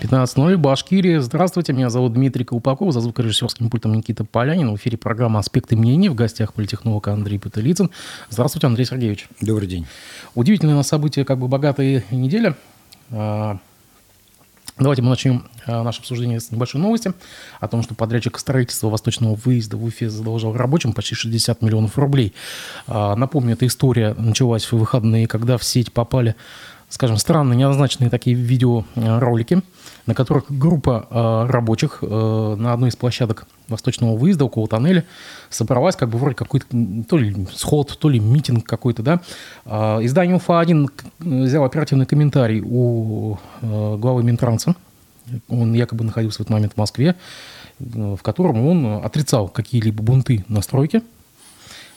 15.00, Башкирия. Здравствуйте, меня зовут Дмитрий Колпаков, за звукорежиссерским пультом Никита Полянин. В эфире программа «Аспекты мнений». В гостях политехнолог Андрей Путылицын. Здравствуйте, Андрей Сергеевич. Добрый день. Удивительное на событие, как бы богатая неделя. А, давайте мы начнем а, наше обсуждение с небольшой новости о том, что подрядчик строительства восточного выезда в Уфе задолжал рабочим почти 60 миллионов рублей. А, напомню, эта история началась в выходные, когда в сеть попали скажем, странные, неоднозначные такие видеоролики, на которых группа э, рабочих э, на одной из площадок восточного выезда около тоннеля собралась, как бы вроде какой-то то ли сход, то ли митинг какой-то, да. Э, издание УФА-1 взял оперативный комментарий у э, главы Минтранса, он якобы находился в этот момент в Москве, в котором он отрицал какие-либо бунты на стройке,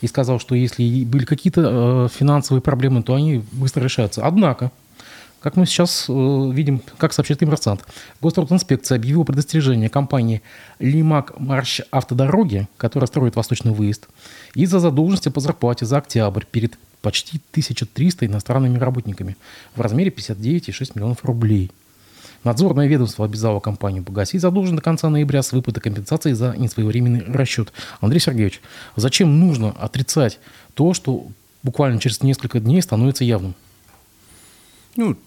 и сказал, что если были какие-то э, финансовые проблемы, то они быстро решаются. Однако, как мы сейчас э, видим, как сообщает коммерсант, Гострудинспекция объявила предостережение компании «Лимак Марш Автодороги», которая строит восточный выезд, из-за задолженности по зарплате за октябрь перед почти 1300 иностранными работниками в размере 59,6 миллионов рублей. Надзорное ведомство обязало компанию погасить задолженность до конца ноября с выплаты компенсации за несвоевременный расчет. Андрей Сергеевич, зачем нужно отрицать то, что буквально через несколько дней становится явным? Ну,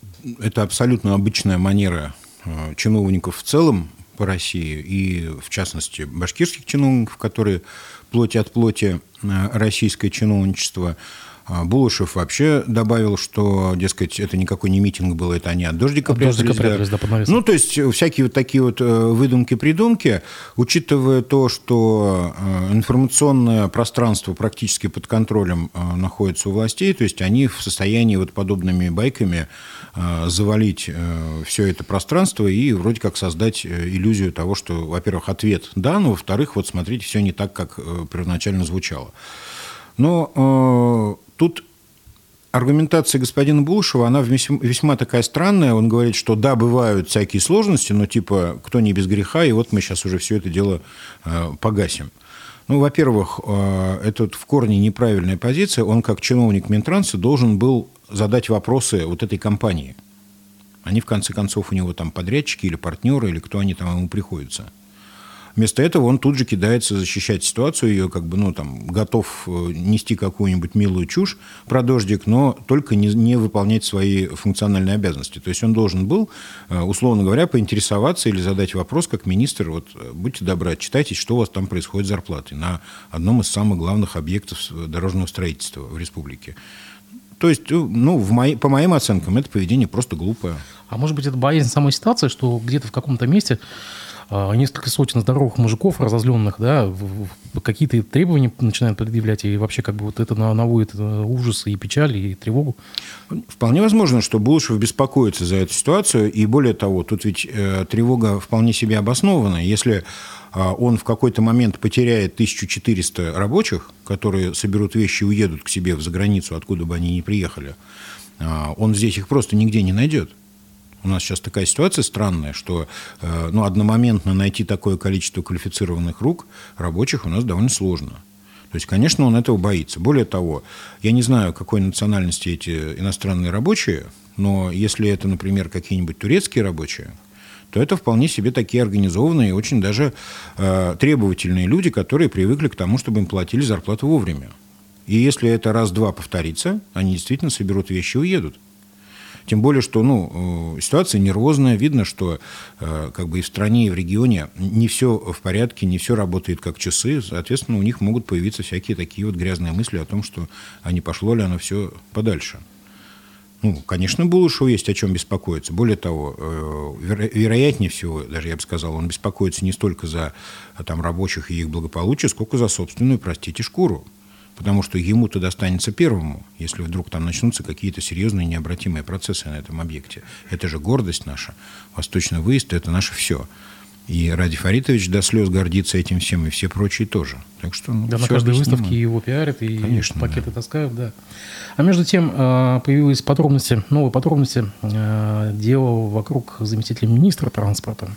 это абсолютно обычная манера э, чиновников в целом по России и, в частности, башкирских чиновников, которые плоти от плоти э, российское чиновничество – Булышев вообще добавил, что, дескать, это никакой не митинг был, это они от дождика от прятались. Дождика прятались да, под ну, то есть всякие вот такие вот э, выдумки-придумки, учитывая то, что э, информационное пространство практически под контролем э, находится у властей, то есть они в состоянии вот подобными байками завалить все это пространство и вроде как создать иллюзию того, что, во-первых, ответ да, но, во-вторых, вот смотрите, все не так, как первоначально звучало. Но Тут аргументация господина Булышева, она весьма такая странная. Он говорит, что да, бывают всякие сложности, но типа кто не без греха, и вот мы сейчас уже все это дело э, погасим. Ну, во-первых, э, это в корне неправильная позиция. Он, как чиновник Минтранса, должен был задать вопросы вот этой компании. Они, в конце концов, у него там подрядчики или партнеры, или кто они там ему приходятся. Вместо этого он тут же кидается защищать ситуацию, ее как бы, ну, там, готов э, нести какую-нибудь милую чушь про дождик, но только не, не выполнять свои функциональные обязанности. То есть он должен был, э, условно говоря, поинтересоваться или задать вопрос, как министр, вот, э, будьте добры, отчитайтесь, что у вас там происходит с зарплатой на одном из самых главных объектов дорожного строительства в республике. То есть, ну, в мои, по моим оценкам, это поведение просто глупое. А может быть, это боязнь самой ситуации, что где-то в каком-то месте несколько сотен здоровых мужиков разозленных, да, какие-то требования начинают предъявлять, и вообще как бы вот это наводит э, ужас и печаль, и тревогу? Вполне возможно, что Булышев беспокоится за эту ситуацию, и более того, тут ведь э, тревога вполне себе обоснована. Если э, он в какой-то момент потеряет 1400 рабочих, которые соберут вещи и уедут к себе в заграницу, откуда бы они ни приехали, э, он здесь их просто нигде не найдет. У нас сейчас такая ситуация странная, что э, ну, одномоментно найти такое количество квалифицированных рук рабочих у нас довольно сложно. То есть, конечно, он этого боится. Более того, я не знаю, какой национальности эти иностранные рабочие, но если это, например, какие-нибудь турецкие рабочие, то это вполне себе такие организованные очень даже э, требовательные люди, которые привыкли к тому, чтобы им платили зарплату вовремя. И если это раз-два повторится, они действительно соберут вещи и уедут. Тем более, что ну, э, ситуация нервозная. Видно, что э, как бы и в стране, и в регионе не все в порядке, не все работает как часы. Соответственно, у них могут появиться всякие такие вот грязные мысли о том, что а не пошло ли оно все подальше. Ну, конечно, Булышеву есть о чем беспокоиться. Более того, э, вероятнее всего, даже я бы сказал, он беспокоится не столько за там, рабочих и их благополучие, сколько за собственную, простите, шкуру потому что ему-то достанется первому, если вдруг там начнутся какие-то серьезные необратимые процессы на этом объекте. Это же гордость наша. Восточный выезд – это наше все. И Ради Фаритович до слез гордится этим всем, и все прочие тоже. Так что, ну, да, на каждой объяснимо. выставке его пиарят, и Конечно, пакеты да. таскают, да. А между тем э, появились подробности, новые подробности э, дела вокруг заместителя министра транспорта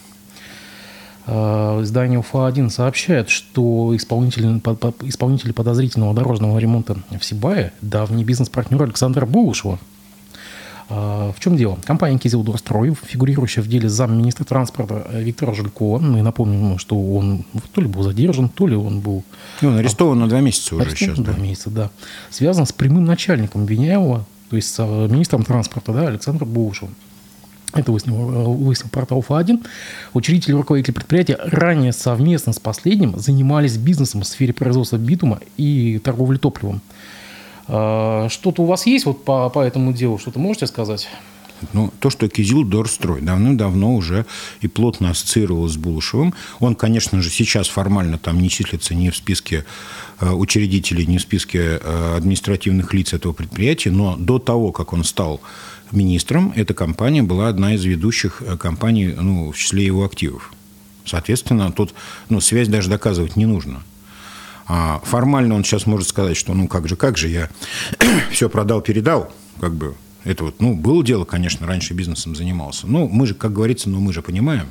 издание УФА-1 сообщает, что исполнители, исполнители подозрительного дорожного ремонта в Сибае – давний бизнес-партнер Александра Булышева. В чем дело? Компания «Кизилдорстрой», фигурирующая в деле замминистра транспорта Виктора Жулькова, мы напомним, что он то ли был задержан, то ли он был... И он арестован на два месяца уже сейчас. Два да. месяца, да. Связан с прямым начальником обвиняемого, то есть с министром транспорта, да, Александром Бушевым. Это выяснил, выяснил портал УФА-1. Учредители и руководители предприятия ранее совместно с последним занимались бизнесом в сфере производства битума и торговли топливом. А, что-то у вас есть вот по, по этому делу? Что-то можете сказать? Ну, то, что Кизил Дорстрой давным-давно уже и плотно ассоциировал с Булышевым. Он, конечно же, сейчас формально там не числится ни в списке э, учредителей, ни в списке э, административных лиц этого предприятия, но до того, как он стал министром, эта компания была одна из ведущих э, компаний ну, в числе его активов. Соответственно, тут ну, связь даже доказывать не нужно. А формально он сейчас может сказать, что ну как же, как же, я все продал, передал, как бы это вот, ну, было дело, конечно, раньше бизнесом занимался. Но мы же, как говорится, ну, мы же понимаем.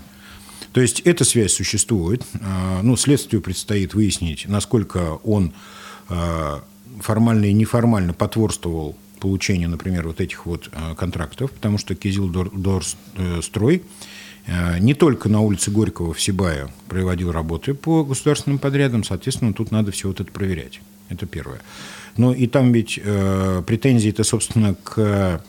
То есть эта связь существует. А, ну, следствию предстоит выяснить, насколько он а, формально и неформально потворствовал получению, например, вот этих вот а, контрактов, потому что Кизил Дорстрой э, не только на улице Горького в Сибае проводил работы по государственным подрядам, соответственно, тут надо все вот это проверять. Это первое. Но и там ведь э, претензии-то, собственно, к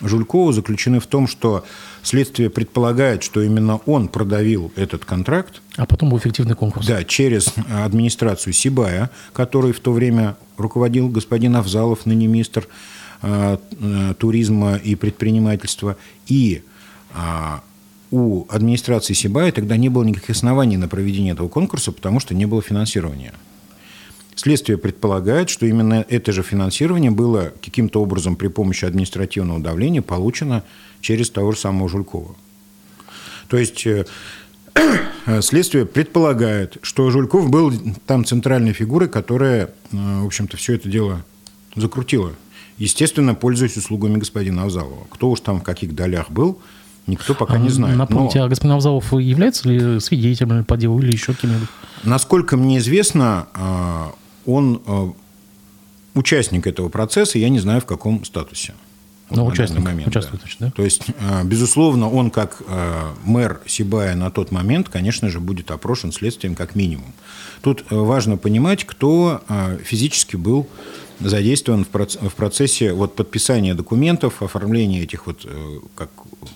Жулькову заключены в том, что следствие предполагает, что именно он продавил этот контракт. А потом был эффективный конкурс. Да, через администрацию Сибая, который в то время руководил господин Авзалов, ныне министр э, э, туризма и предпринимательства. И э, у администрации Сибая тогда не было никаких оснований на проведение этого конкурса, потому что не было финансирования. Следствие предполагает, что именно это же финансирование было каким-то образом при помощи административного давления получено через того же самого Жулькова. То есть э, следствие предполагает, что Жульков был там центральной фигурой, которая, э, в общем-то, все это дело закрутила. Естественно, пользуясь услугами господина Авзалова. Кто уж там в каких долях был, никто пока а, не знает. Напомните, Но... а господин Авзалов является ли свидетелем по делу или еще кем-нибудь? Насколько мне известно, а, он э, участник этого процесса, я не знаю, в каком статусе. Вот ну, участник, момент, участвует, да. да? То есть, э, безусловно, он как э, мэр Сибая на тот момент, конечно же, будет опрошен следствием как минимум. Тут важно понимать, кто физически был задействован в процессе вот подписания документов, оформления этих вот, э, как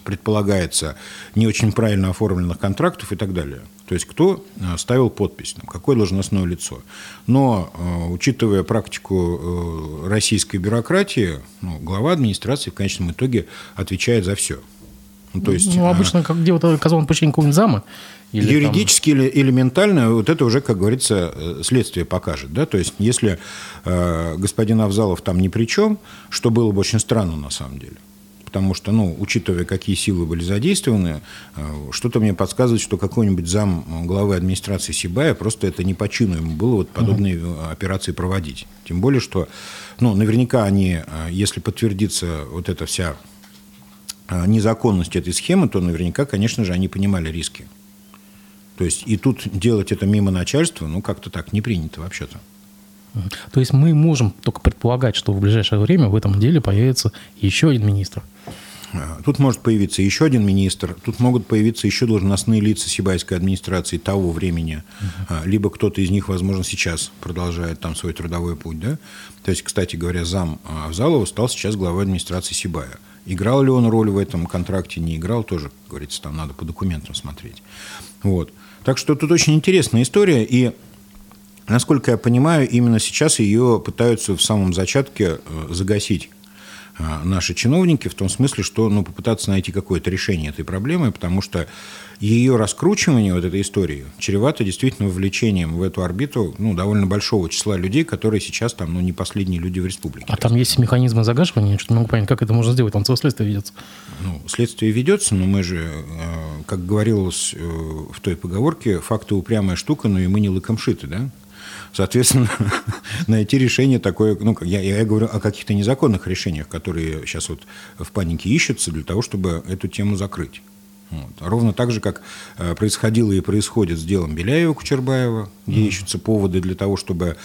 предполагается, не очень правильно оформленных контрактов и так далее. То есть кто э, ставил подпись, какое должностное лицо. Но, э, учитывая практику российской бюрократии, ну, глава администрации в конечном итоге отвечает за все. Ну, то есть, ну, обычно, как где вот оказал подчинение какого-нибудь зама, или Юридически там... или элементально, вот это уже, как говорится, э, следствие покажет. Да? То есть, если э, господин Авзалов там ни при чем, что было бы очень странно на самом деле. Потому что, ну, учитывая, какие силы были задействованы, э, что-то мне подсказывает, что какой-нибудь зам главы администрации Сибая просто это не по чину ему было вот подобные угу. операции проводить. Тем более, что, ну, наверняка они, э, если подтвердится вот эта вся незаконность этой схемы, то наверняка, конечно же, они понимали риски. То есть и тут делать это мимо начальства, ну, как-то так не принято вообще-то. То есть мы можем только предполагать, что в ближайшее время в этом деле появится еще один министр. А, тут может появиться еще один министр, тут могут появиться еще должностные лица Сибайской администрации того времени, uh-huh. либо кто-то из них, возможно, сейчас продолжает там свой трудовой путь. Да? То есть, кстати говоря, зам Авзалова стал сейчас главой администрации Сибая. Играл ли он роль в этом контракте, не играл, тоже, как говорится, там надо по документам смотреть. Вот. Так что тут очень интересная история, и насколько я понимаю, именно сейчас ее пытаются в самом зачатке э, загасить э, наши чиновники в том смысле, что ну, попытаться найти какое-то решение этой проблемы, потому что ее раскручивание, вот этой истории, чревато действительно вовлечением в эту орбиту ну, довольно большого числа людей, которые сейчас там ну, не последние люди в республике. А там есть механизмы загашивания? Я что-то не могу понять, как это можно сделать? Там целое следствие ведется. Ну, следствие ведется, но мы же, э, как говорилось э, в той поговорке, факты упрямая штука, но и мы не лыком шиты, да? Соответственно, найти решение такое, ну, я, я говорю о каких-то незаконных решениях, которые сейчас вот в панике ищутся для того, чтобы эту тему закрыть. Вот. Ровно так же, как э, происходило и происходит с делом Беляева-Кучербаева, где mm. ищутся поводы для того, чтобы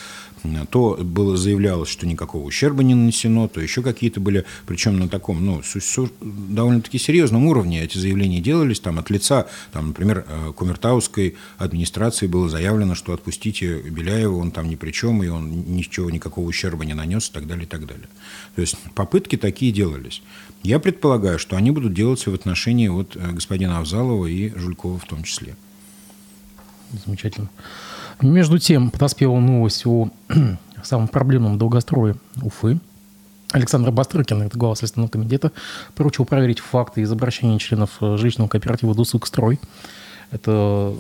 то было заявлялось, что никакого ущерба не нанесено, то еще какие-то были, причем на таком, ну, довольно-таки серьезном уровне эти заявления делались, там от лица, там, например, э, Кумертауской администрации было заявлено, что отпустите Беляева, он там ни при чем, и он ничего, никакого ущерба не нанес, и так далее, и так далее. То есть попытки такие делались. Я предполагаю, что они будут делаться в отношении вот э, господина Авзалова и Жулькова в том числе. Замечательно. Между тем, подоспела новость о самом проблемном долгострое Уфы. Александр Бастрыкин, это глава Следственного комитета, поручил проверить факты из обращения членов э, жилищного кооператива «Дусык-строй». Это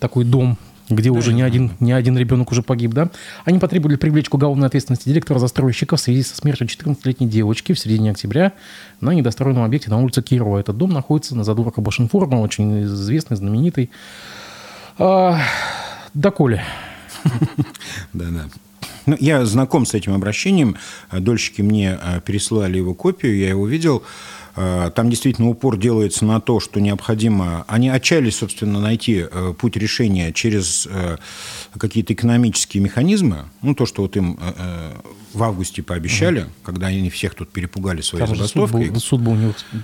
такой дом где да, уже не один, не один ребенок уже погиб, да, они потребовали привлечь к уголовной ответственности директора застройщика в связи со смертью 14-летней девочки в середине октября на недостроенном объекте на улице Кирова. Этот дом находится на задворках Башинформа, очень известный, знаменитый. А, доколе. Да-да. Ну, я знаком с этим обращением. Дольщики мне а, переслали его копию, я его видел. Э, там действительно упор делается на то, что необходимо... Они отчаялись, собственно, найти э, путь решения через э, какие-то экономические механизмы. Ну, то, что вот им в августе пообещали, угу. когда они всех тут перепугали своей Там забастовкой. Суд был, суд был у них не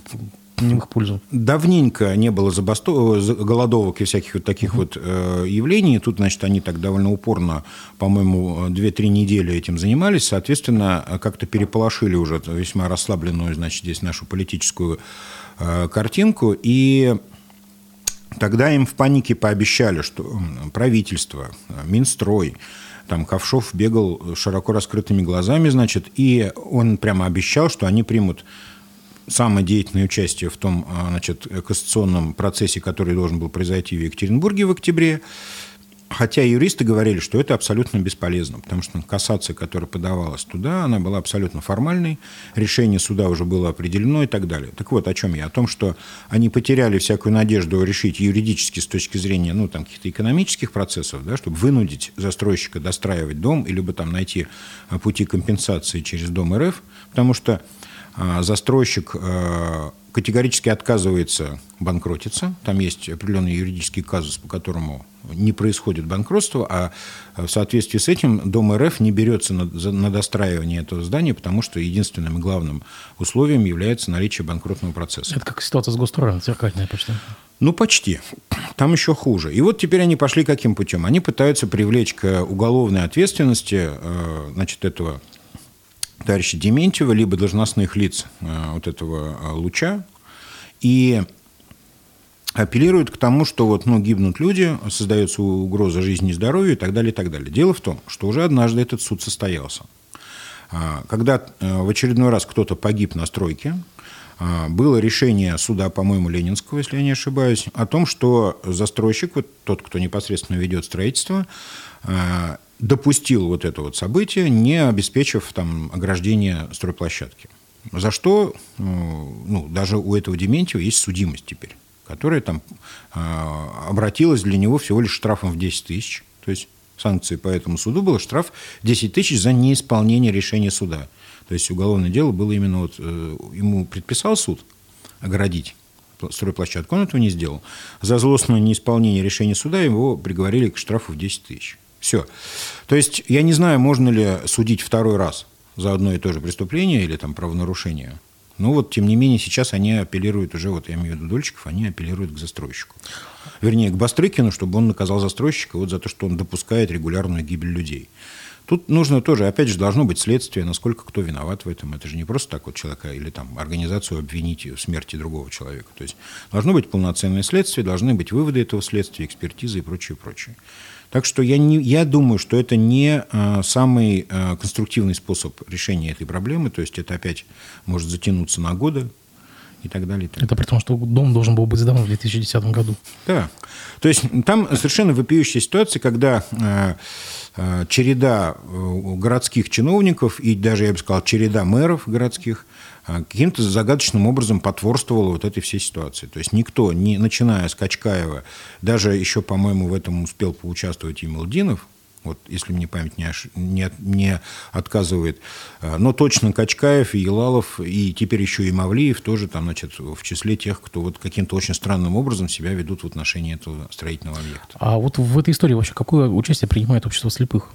в их пользу. Давненько не было забастов... голодовок и всяких вот таких uh-huh. вот э, явлений. Тут, значит, они так довольно упорно, по-моему, 2-3 недели этим занимались. Соответственно, как-то переполошили уже весьма расслабленную, значит, здесь нашу политическую э, картинку. И тогда им в панике пообещали, что правительство, Минстрой, там Ковшов бегал широко раскрытыми глазами, значит, и он прямо обещал, что они примут самое деятельное участие в том а, значит, кассационном процессе, который должен был произойти в Екатеринбурге в октябре. Хотя юристы говорили, что это абсолютно бесполезно, потому что кассация, которая подавалась туда, она была абсолютно формальной, решение суда уже было определено и так далее. Так вот, о чем я? О том, что они потеряли всякую надежду решить юридически с точки зрения ну, там, каких-то экономических процессов, да, чтобы вынудить застройщика достраивать дом, или бы там найти а, пути компенсации через Дом РФ, потому что застройщик а, категорически отказывается банкротиться. Там есть определенный юридический казус, по которому не происходит банкротство, а в соответствии с этим Дом РФ не берется на, на достраивание этого здания, потому что единственным и главным условием является наличие банкротного процесса. Это как ситуация с госстроем, зеркальная почти. Ну, почти. Там еще хуже. И вот теперь они пошли каким путем? Они пытаются привлечь к уголовной ответственности э, значит, этого товарища Дементьева, либо должностных лиц э, вот этого э, луча, и апеллируют к тому, что вот, ну, гибнут люди, создается угроза жизни и здоровью и так далее, и так далее. Дело в том, что уже однажды этот суд состоялся. А, когда э, в очередной раз кто-то погиб на стройке, а, было решение суда, по-моему, Ленинского, если я не ошибаюсь, о том, что застройщик, вот тот, кто непосредственно ведет строительство, допустил вот это вот событие, не обеспечив там ограждение стройплощадки. За что, э, ну, даже у этого Дементьева есть судимость теперь, которая там э, обратилась для него всего лишь штрафом в 10 тысяч. То есть санкцией по этому суду было штраф 10 тысяч за неисполнение решения суда. То есть уголовное дело было именно вот, э, ему предписал суд оградить стройплощадку, он этого не сделал. За злостное неисполнение решения суда его приговорили к штрафу в 10 тысяч. Все. То есть я не знаю, можно ли судить второй раз за одно и то же преступление или там правонарушение. Но вот, тем не менее, сейчас они апеллируют уже, вот я имею в виду дольщиков, они апеллируют к застройщику. Вернее, к Бастрыкину, чтобы он наказал застройщика вот за то, что он допускает регулярную гибель людей. Тут нужно тоже, опять же, должно быть следствие, насколько кто виноват в этом. Это же не просто так вот человека или там организацию обвинить в смерти другого человека. То есть должно быть полноценное следствие, должны быть выводы этого следствия, экспертизы и прочее, прочее. Так что я, не, я думаю, что это не а, самый а, конструктивный способ решения этой проблемы. То есть это опять может затянуться на годы и так далее. И так это при том, что дом должен был быть сдан в 2010 году. Да. То есть там совершенно вопиющая ситуация, когда а, а, череда э, городских чиновников и даже, я бы сказал, череда мэров городских – каким-то загадочным образом потворствовала вот этой всей ситуации. То есть никто, не начиная с Качкаева, даже еще, по-моему, в этом успел поучаствовать и Малдинов, вот если мне память не, ош... не, не отказывает. А, но точно Качкаев и Елалов, и теперь еще и Мавлиев тоже там, значит, в числе тех, кто вот каким-то очень странным образом себя ведут в отношении этого строительного объекта. А вот в этой истории вообще какое участие принимает общество слепых?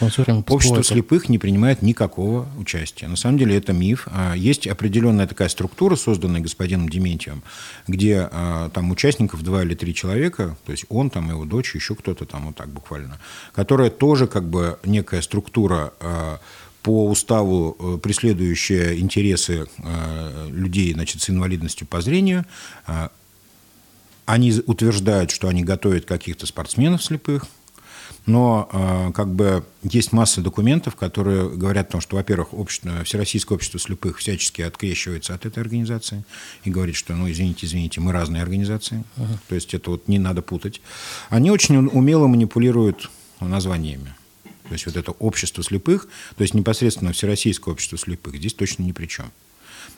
Время Общество слепых не принимает никакого участия. На самом деле это миф. А, есть определенная такая структура, созданная господином Дементьевым, где а, там участников два или три человека, то есть он, там его дочь, еще кто-то там вот так буквально, которая тоже как бы некая структура а, по уставу э, преследующая интересы людей значит, с инвалидностью по зрению, они утверждают, что они готовят каких-то спортсменов слепых, но э, как бы есть масса документов, которые говорят о том, что, во-первых, общество, Всероссийское общество слепых всячески открещивается от этой организации и говорит, что, ну, извините, извините, мы разные организации. Uh-huh. То есть это вот не надо путать. Они очень умело манипулируют названиями. То есть вот это общество слепых, то есть непосредственно Всероссийское общество слепых, здесь точно ни при чем.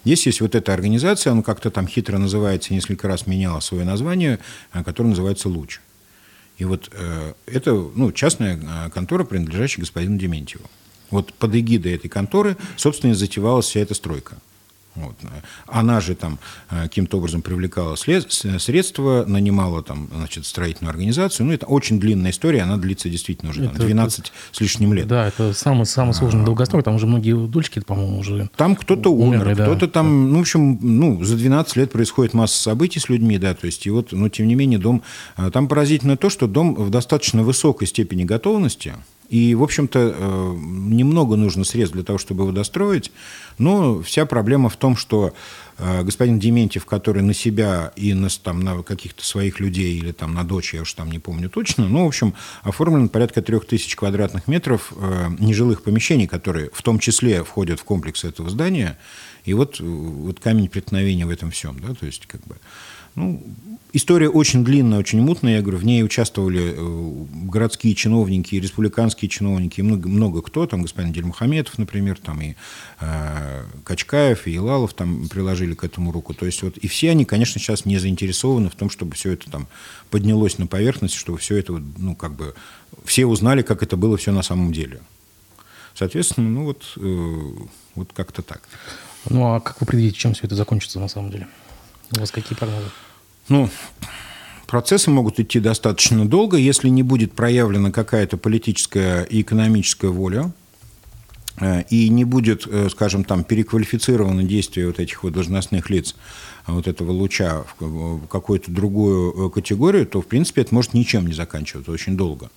Здесь есть вот эта организация, она как-то там хитро называется, несколько раз меняла свое название, э, которое называется «Луч». И вот э, это ну, частная э, контора, принадлежащая господину Дементьеву. Вот под эгидой этой конторы, собственно, и затевалась вся эта стройка. Вот. Она же там э, каким-то образом привлекала средства, нанимала там, значит, строительную организацию. Ну, это очень длинная история, она длится действительно уже там, 12 это, с лишним лет. Да, это самый, самый сложный а, долгострой, там уже многие дольщики, по-моему, уже Там кто-то умер, да. кто-то там, ну, в общем, ну, за 12 лет происходит масса событий с людьми, да, то есть, и вот, но тем не менее, дом... Э, там поразительно то, что дом в достаточно высокой степени готовности, и, в общем-то, э, немного нужно средств для того, чтобы его достроить. Но вся проблема в том, что э, господин Дементьев, который на себя и на, там, на каких-то своих людей или там, на дочь, я уж там не помню точно, ну, в общем, оформлен порядка трех тысяч квадратных метров э, нежилых помещений, которые в том числе входят в комплекс этого здания. И вот, вот камень преткновения в этом всем. Да? То есть, как бы, ну, История очень длинная, очень мутная. Я говорю, в ней участвовали э, городские чиновники, республиканские чиновники, и много, много кто, там господин Дельмухаметов, например, там и э, Качкаев, и Илалов там приложили к этому руку. То есть вот, и все они, конечно, сейчас не заинтересованы в том, чтобы все это там поднялось на поверхность, чтобы все это, ну, как бы, все узнали, как это было все на самом деле. Соответственно, ну вот, э, вот как-то так. Ну, а как вы предвидите, чем все это закончится на самом деле? У вас какие прогнозы? Ну, процессы могут идти достаточно долго, если не будет проявлена какая-то политическая и экономическая воля, э, и не будет, э, скажем, там переквалифицировано действие вот этих вот должностных лиц, э, вот этого луча в какую-то другую категорию, то, в принципе, это может ничем не заканчиваться очень долго.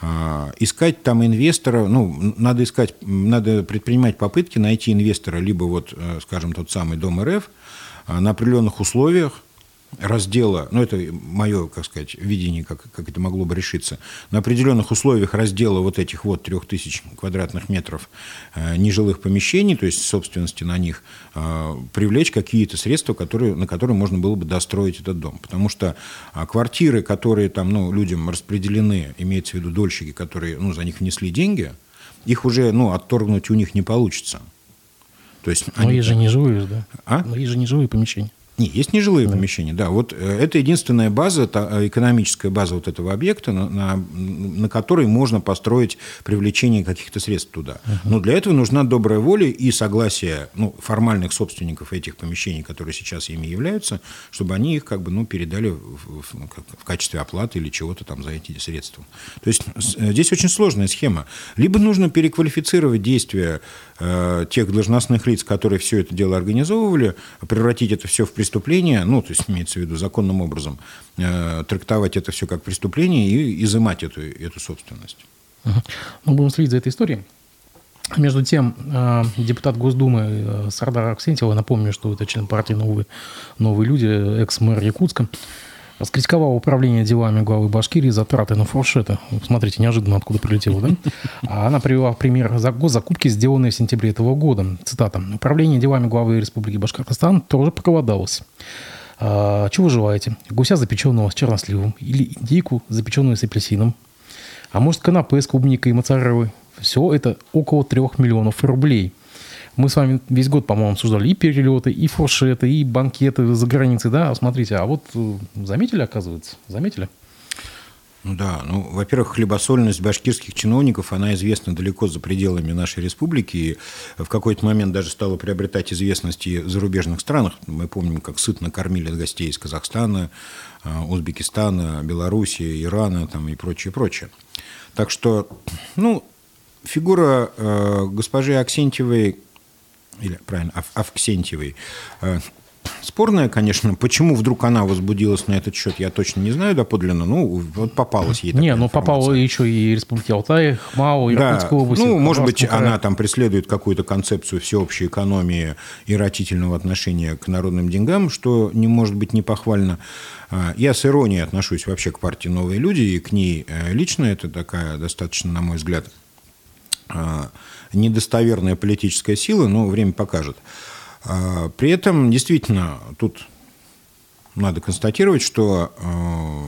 А, искать там инвестора, ну, надо искать, надо предпринимать попытки найти инвестора, либо вот, скажем, тот самый Дом РФ, на определенных условиях, раздела, ну это мое, как сказать, видение, как, как это могло бы решиться, на определенных условиях раздела вот этих вот трех тысяч квадратных метров э, нежилых помещений, то есть собственности на них, э, привлечь какие-то средства, которые, на которые можно было бы достроить этот дом. Потому что э, квартиры, которые там, ну, людям распределены, имеется в виду дольщики, которые, ну, за них внесли деньги, их уже, ну, отторгнуть у них не получится. То есть Но они... есть же не да? А? Но есть же не помещения. Не, есть нежилые да. помещения, да. Вот э, это единственная база, та, э, экономическая база вот этого объекта, на, на, на которой можно построить привлечение каких-то средств туда. Угу. Но для этого нужна добрая воля и согласие ну, формальных собственников этих помещений, которые сейчас ими являются, чтобы они их как бы ну, передали в, в, в качестве оплаты или чего-то там за эти средства. То есть э, здесь очень сложная схема. Либо нужно переквалифицировать действия тех должностных лиц, которые все это дело организовывали, превратить это все в преступление, ну, то есть имеется в виду законным образом, э, трактовать это все как преступление и изымать эту, эту собственность. Мы будем следить за этой историей. Между тем, э, депутат Госдумы э, Сардар Аксентьева, напомню, что это член партии «Новые, новые люди», экс-мэр Якутска, раскритиковал управление делами главы Башкирии за траты на фуршеты. Смотрите, неожиданно откуда прилетело, да? А она привела пример за госзакупки, сделанные в сентябре этого года. Цитата. «Управление делами главы Республики Башкортостан тоже проголодалось. А, чего желаете? Гуся, запеченного с черносливом, или индейку, запеченную с апельсином, а может, канапе с клубникой и моцареллой. Все это около трех миллионов рублей. Мы с вами весь год, по-моему, обсуждали и перелеты, и фуршеты, и банкеты за границей, да? Смотрите, а вот э, заметили, оказывается? Заметили? Да, ну, во-первых, хлебосольность башкирских чиновников, она известна далеко за пределами нашей республики, и в какой-то момент даже стала приобретать известность и в зарубежных странах. Мы помним, как сытно кормили гостей из Казахстана, а, Узбекистана, Белоруссии, Ирана там, и прочее, прочее. Так что, ну, фигура э, госпожи Аксентьевой, или правильно, Авксентьевой, э, Спорная, конечно. Почему вдруг она возбудилась на этот счет, я точно не знаю доподлинно. Ну, вот попалась ей Не, ну попала еще и Республики Алтай, Хмао, Иркутская да. область. Ну, может быть, края. она там преследует какую-то концепцию всеобщей экономии и ротительного отношения к народным деньгам, что не может быть не похвально. А, я с иронией отношусь вообще к партии «Новые люди» и к ней э, лично. Это такая достаточно, на мой взгляд, а, недостоверная политическая сила, но время покажет. А, при этом, действительно, тут надо констатировать, что а,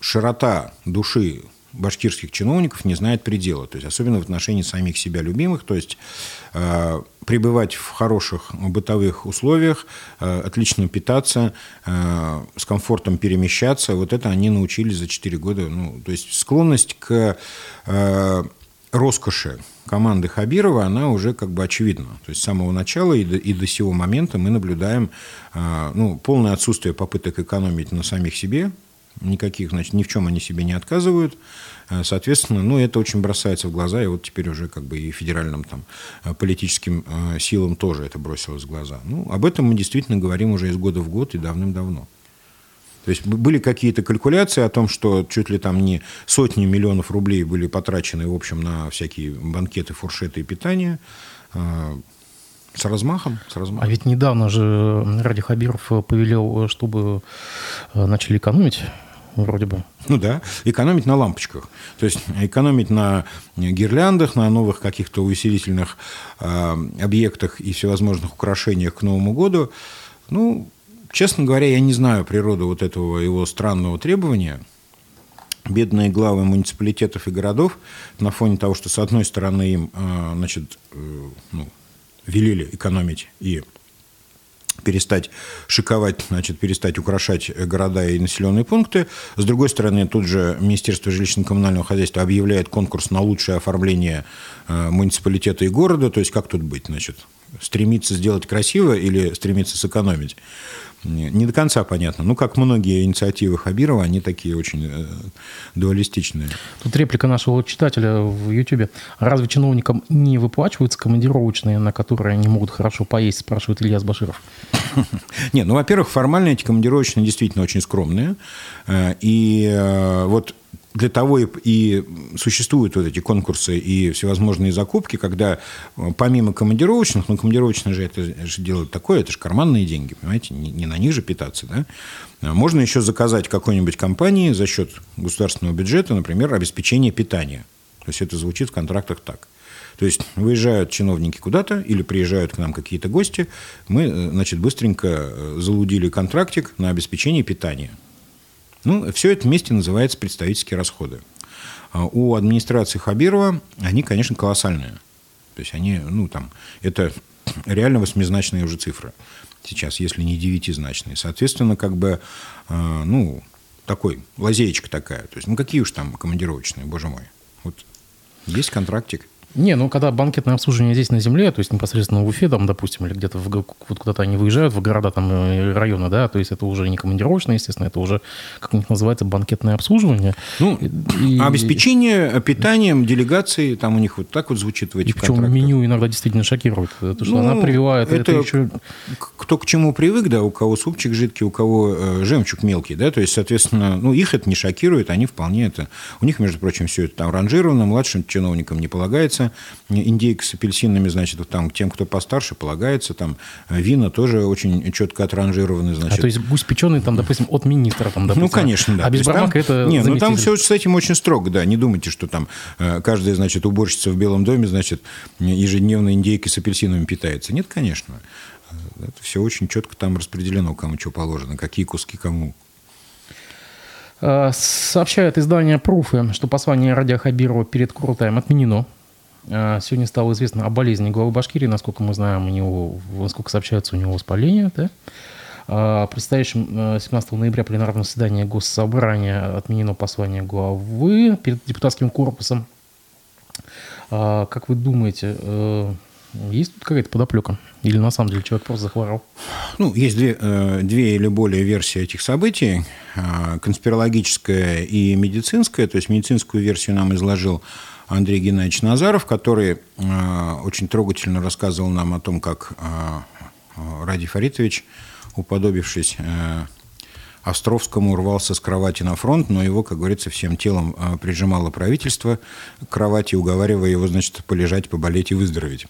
широта души башкирских чиновников не знает предела, то есть особенно в отношении самих себя любимых, то есть э, пребывать в хороших бытовых условиях, э, отлично питаться, э, с комфортом перемещаться, вот это они научились за 4 года, ну, то есть склонность к э, роскоши команды Хабирова, она уже как бы очевидна. То есть с самого начала и до, и до сего момента мы наблюдаем а, ну, полное отсутствие попыток экономить на самих себе, никаких, значит, ни в чем они себе не отказывают. А, соответственно, ну, это очень бросается в глаза, и вот теперь уже как бы и федеральным там политическим силам тоже это бросилось в глаза. Ну, об этом мы действительно говорим уже из года в год и давным-давно. То есть были какие-то калькуляции о том, что чуть ли там не сотни миллионов рублей были потрачены, в общем, на всякие банкеты, фуршеты и питание. А, с размахом, с размахом. А ведь недавно же Ради Хабиров повелел, чтобы э, начали экономить вроде бы. Ну да, экономить на лампочках. То есть экономить на гирляндах, на новых каких-то увеселительных э, объектах и всевозможных украшениях к Новому году. Ну, Честно говоря, я не знаю природу вот этого его странного требования. Бедные главы муниципалитетов и городов на фоне того, что с одной стороны им а, значит, э, ну, велели экономить и перестать шиковать, значит, перестать украшать города и населенные пункты. С другой стороны, тут же Министерство жилищно-коммунального хозяйства объявляет конкурс на лучшее оформление э, муниципалитета и города. То есть как тут быть? Значит, стремиться сделать красиво или стремиться сэкономить? Не до конца понятно. Ну, как многие инициативы Хабирова, они такие очень э, дуалистичные. Тут реплика нашего читателя в Ютьюбе. Разве чиновникам не выплачиваются командировочные, на которые они могут хорошо поесть, спрашивает Илья Баширов. Не, ну, во-первых, формально эти командировочные действительно очень скромные. Э, и э, вот для того и, и существуют вот эти конкурсы и всевозможные закупки, когда э, помимо командировочных, ну, командировочные же это же делают такое, это же карманные деньги, понимаете, не, не на них же питаться, да. А можно еще заказать какой-нибудь компании за счет государственного бюджета, например, обеспечение питания. То есть это звучит в контрактах так. То есть выезжают чиновники куда-то или приезжают к нам какие-то гости, мы, э, значит, быстренько э, залудили контрактик на обеспечение питания. Ну, все это вместе называется представительские расходы. А у администрации Хабирова они, конечно, колоссальные. То есть они, ну, там, это реально восьмизначные уже цифры сейчас, если не девятизначные. Соответственно, как бы, а, ну, такой, лазеечка такая. То есть, ну, какие уж там командировочные, боже мой. Вот есть контрактик. Не, ну когда банкетное обслуживание здесь на земле, то есть непосредственно в Уфе, там, допустим, или где-то в, вот куда-то они выезжают в города, там, э, районы, да, то есть это уже не командировочное, естественно, это уже, как у них называется, банкетное обслуживание. Ну, и, обеспечение питанием делегации, там у них вот так вот звучит в этих и причем контрактах. меню иногда действительно шокирует, то, что ну, она прививает. Это, это еще... кто к чему привык, да, у кого супчик жидкий, у кого э, жемчуг мелкий, да, то есть, соответственно, ну, их это не шокирует, они вполне это... У них, между прочим, все это там ранжировано, младшим чиновникам не полагается, полагается индейка с апельсинами, значит, там тем, кто постарше, полагается, там э, вина тоже очень четко отранжированы, значит. А то есть гусь печеный, там, допустим, от министра, там, допустим. Ну, конечно, да. А без брамака это Не, ну там все с этим очень строго, да. Не думайте, что там э, каждая, значит, уборщица в Белом доме, значит, ежедневно индейкой с апельсинами питается. Нет, конечно. Это все очень четко там распределено, кому что положено, какие куски кому. Э, сообщает издание «Пруфы», что послание Радия Хабирова перед Курултаем отменено. А, сегодня стало известно о болезни главы Башкирии. Насколько мы знаем, у него, насколько сообщается, у него воспаление. Да? о предстоящем 17 ноября пленарном заседании Госсобрания отменено послание главы перед депутатским корпусом. Как вы думаете, есть тут какая-то подоплека? Или на самом деле человек просто захворал? Ну, есть две, э, две или более версии этих событий. Э, конспирологическая и медицинская. То есть медицинскую версию нам изложил Андрей Геннадьевич Назаров, который э, очень трогательно рассказывал нам о том, как Ради Фаритович, уподобившись Островскому рвался с кровати на фронт, но его, как говорится, всем телом прижимало правительство к кровати, уговаривая его, значит, полежать, поболеть и выздороветь.